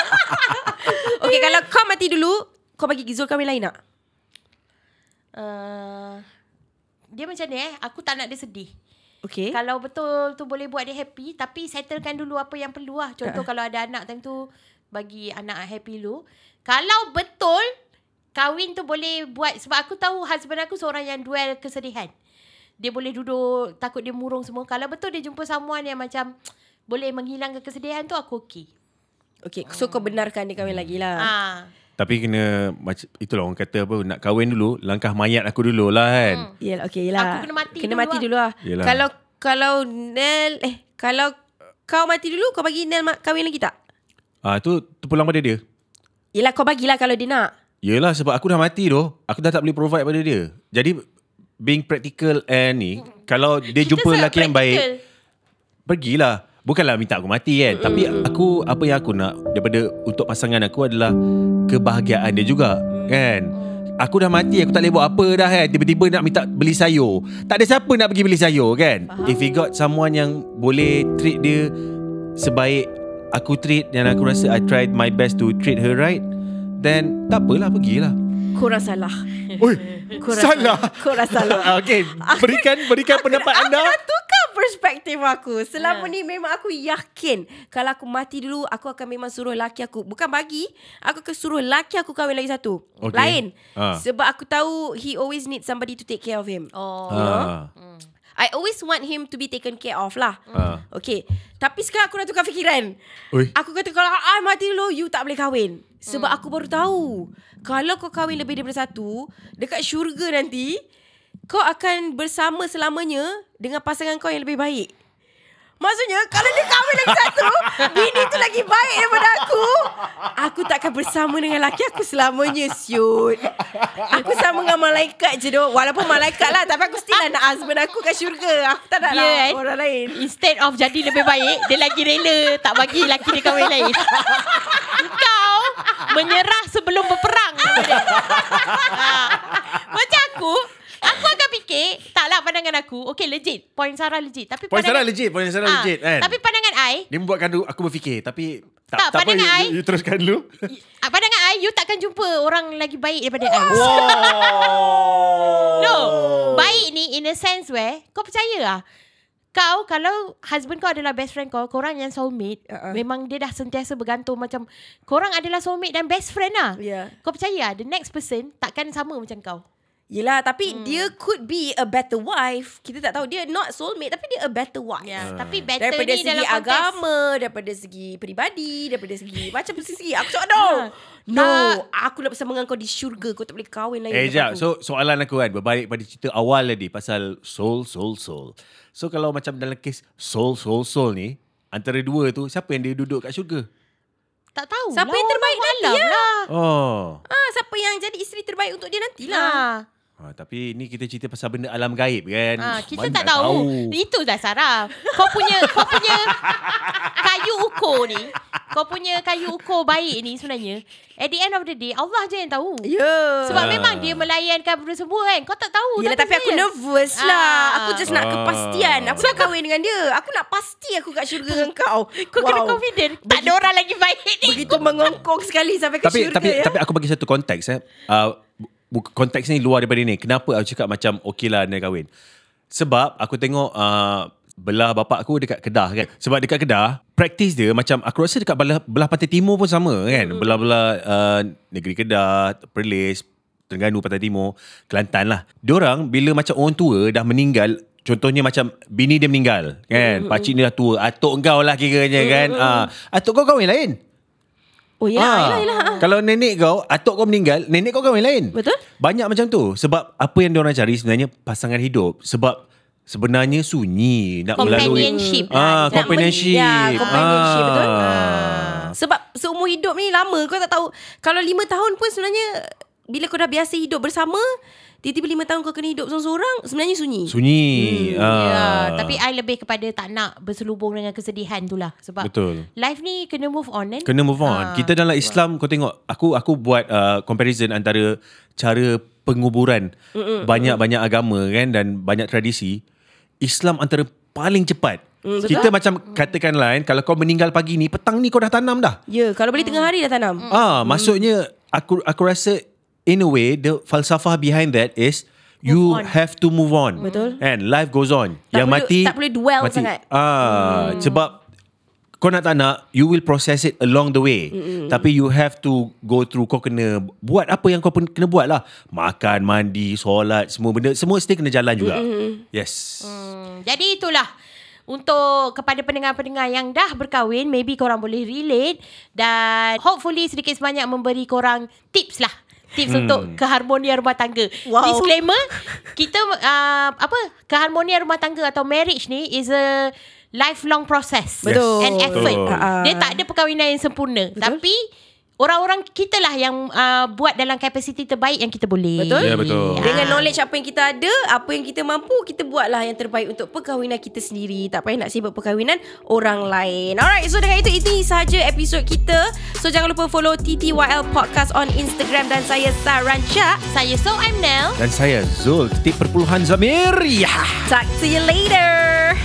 okay, kalau kau mati dulu, kau bagi Zul kahwin lain tak? Uh, dia macam ni eh, aku tak nak dia sedih. Okay. Kalau betul tu boleh buat dia happy tapi settlekan dulu apa yang perlu lah. Contoh kalau ada anak time tu bagi anak happy dulu. Kalau betul kahwin tu boleh buat sebab aku tahu husband aku seorang yang duel kesedihan. Dia boleh duduk takut dia murung semua. Kalau betul dia jumpa someone yang macam boleh menghilangkan kesedihan tu aku okey. Okay, so kau benarkan dia kahwin lagi lah. Ah. Tapi kena macam itulah orang kata apa nak kahwin dulu langkah mayat aku dulu lah kan. Hmm. Yelah, okay, yelah. Aku kena mati kena dulu mati lah. dulu lah. Yelah. Kalau kalau Nel eh kalau kau mati dulu kau bagi Nel kahwin lagi tak? Ah tu tu pulang pada dia. Yelah kau bagilah kalau dia nak. Yelah sebab aku dah mati tu. Aku dah tak boleh provide pada dia. Jadi being practical and ni kalau dia Kita jumpa lelaki yang baik pergilah. Bukanlah minta aku mati kan Tapi aku Apa yang aku nak Daripada Untuk pasangan aku adalah Kebahagiaan dia juga Kan? Aku dah mati Aku tak boleh buat apa dah kan. Tiba-tiba nak minta Beli sayur. Tak ada siapa nak pergi beli sayur kan? If he got someone yang Boleh treat dia Sebaik Aku treat Dan aku rasa I tried my best To treat her right Then Tak apalah Pergilah Korang salah. Oi Korang Salah Korang salah. Okay Berikan Berikan pendapat aku anda dah tukar perspektif aku. Selama Ha. ni memang aku yakin kalau aku mati dulu aku akan memang suruh laki aku bukan bagi, aku akan suruh laki aku kahwin lagi satu. Okay. Lain. Ha. Sebab aku tahu he always need somebody to take care of him. Oh. Ah. I always want him to be taken care of lah. Ah. Okay. Tapi sekarang aku dah tukar fikiran. Oi. Aku kata kalau I mati dulu, you tak boleh kahwin. Sebab aku baru tahu. Kalau kau kahwin lebih daripada satu, dekat syurga nanti, kau akan bersama selamanya dengan pasangan kau yang lebih baik. Maksudnya kalau dia kahwin lagi satu Bini tu lagi baik daripada aku. Aku takkan bersama dengan laki aku selamanya Siut Aku sama dengan malaikat je dok. Walaupun malaikat lah Tapi aku still lah nak husband aku kat syurga. Aku tak nak Dia, lah orang lain. Instead of jadi lebih baik Dia lagi rela Tak bagi laki dia kahwin lain. Kau Menyerah sebelum berperang. Ha. Macam aku Aku akan fikir Taklah pandangan aku Okay legit Point Sarah legit Tapi Point Sarah legit Point Sarah Ah, legit kan Tapi pandangan I Dia membuatkan aku berfikir Tapi Tak, Tak, tak, apa pandangan you, I- you, you teruskan dulu ah, Pandangan I You takkan jumpa Orang lagi baik daripada I Wow No Baik ni in a sense where Kau percaya lah kau kalau husband kau adalah best friend kau, korang yang soulmate, Uh-uh. memang dia dah sentiasa bergantung macam korang adalah soulmate dan best friend lah. Ya. Kau percaya the next person takkan sama macam kau. Yelah tapi hmm. dia could be a better wife Kita tak tahu Dia not soulmate Tapi dia a better wife Ya, Ah. tapi better Daripada ni segi dalam konteks agama Daripada segi peribadi Daripada segi Macam segi Aku cakap no Ha. No Tak. Aku nak bersama dengan kau di syurga Kau tak boleh kahwin lain Eh jap. So soalan aku kan Berbalik pada cerita awal tadi Pasal soul soul soul So kalau macam dalam kes Soul soul soul ni Antara dua tu Siapa yang dia duduk kat syurga tak tahu. Siapa lah, yang terbaik nanti ya? lah. Oh Ah, Siapa yang jadi isteri terbaik untuk dia nantilah Ha. Ha, Tapi ni kita cerita pasal benda alam gaib kan Ha, kita Mana tak nak tahu. Itu dah Sarah. Kau punya kau punya kayu ukur ni, kau punya kayu ukur baik ni sebenarnya at the end of the day Allah je yang tahu. Ya yeah. Sebab Ah. memang dia melayankan benda semua kan. Kau tak tahu. Yelah tapi aku saya. nervous lah Ah. Aku just nak kepastian Aku nak kahwin dengan dia Aku nak pasti aku kat syurga dengan kau Kau kena confident. Tak ada orang lagi baik ni. Begitu mengongkong sekali Sampai ke tapi syurga tapi ya. tapi aku bagi satu konteks eh. Uh, konteks ni luar daripada ni. Kenapa aku cakap macam okey lah nak kahwin? Sebab aku tengok uh, belah bapak aku dekat Kedah kan. Sebab dekat Kedah, praktis dia macam aku rasa dekat belah, belah pantai timur pun sama kan. Hmm. Belah-belah uh, negeri Kedah, Perlis, Terengganu, Pantai Timur, Kelantan lah. Diorang bila macam orang tua dah meninggal, contohnya macam bini dia meninggal kan. Hmm. Pakcik ni dah tua, atuk kau lah kiranya kan. Ah, atuk kau kahwin lain. Oh ya Ah, yelah, yelah. Kalau nenek kau, atuk kau meninggal, nenek kau kahwin lain. Betul. Banyak macam tu. Sebab apa yang diorang cari sebenarnya pasangan hidup. Sebab sebenarnya sunyi nak melalui Companionship ah lah. Nak companionship. ya, companionship, ah. betul. Sebab seumur hidup ni lama Kau tak tahu Kalau lima tahun pun sebenarnya Bila kau dah biasa hidup bersama Tiba-tiba lima tahun kau kena hidup seorang-seorang Sebenarnya sunyi Sunyi. Ya, ah. tapi I lebih kepada tak nak berselubung dengan kesedihan tu lah. Sebab Betul. life ni kena move on kan. Kena move on. Ah, Kita dalam Islam kau tengok aku aku buat uh, comparison antara cara penguburan banyak-banyak agama kan dan banyak tradisi. Islam antara paling cepat. Mm, betul. Kita macam katakanlah kan kalau kau meninggal pagi ni petang ni kau dah tanam dah. Ya Kalau boleh tengah hari dah tanam Ah, maksudnya aku aku rasa in a way the falsafah behind that is you on. have to move on. Betul. And life goes on. Tak Yang boleh- mati tak boleh dwell mati. sangat. Ah, sebab kau nak tak nak you will process it along the way. Tapi you have to go through kau kena buat apa yang kau pun kena buat lah. Makan, mandi, solat, semua benda semua still kena jalan juga. Yes. Hmm, jadi itulah untuk kepada pendengar-pendengar yang dah berkahwin, maybe korang boleh relate dan hopefully sedikit sebanyak memberi korang tips lah. Tips hmm. untuk keharmonian rumah tangga. Wow. Disclaimer, kita uh, apa keharmonian rumah tangga atau marriage ni is a lifelong process Betul. and effort. Betul. Ah. Dia tak ada perkahwinan yang sempurna. Betul. Tapi orang-orang kita lah yang uh, buat dalam kapasiti terbaik yang kita boleh. Betul? Ya, betul. Dengan knowledge apa yang kita ada, apa yang kita mampu, kita buatlah yang terbaik untuk perkahwinan kita sendiri. Tak payah nak sibuk perkahwinan orang lain. Alright, so dengan itu, itu sahaja episod kita. So jangan lupa follow TTYL Podcast on Instagram dan saya Saranca. Saya So I'm Nell. Dan saya Zul Titik perpuluhan Zamir Ya Talk to you later.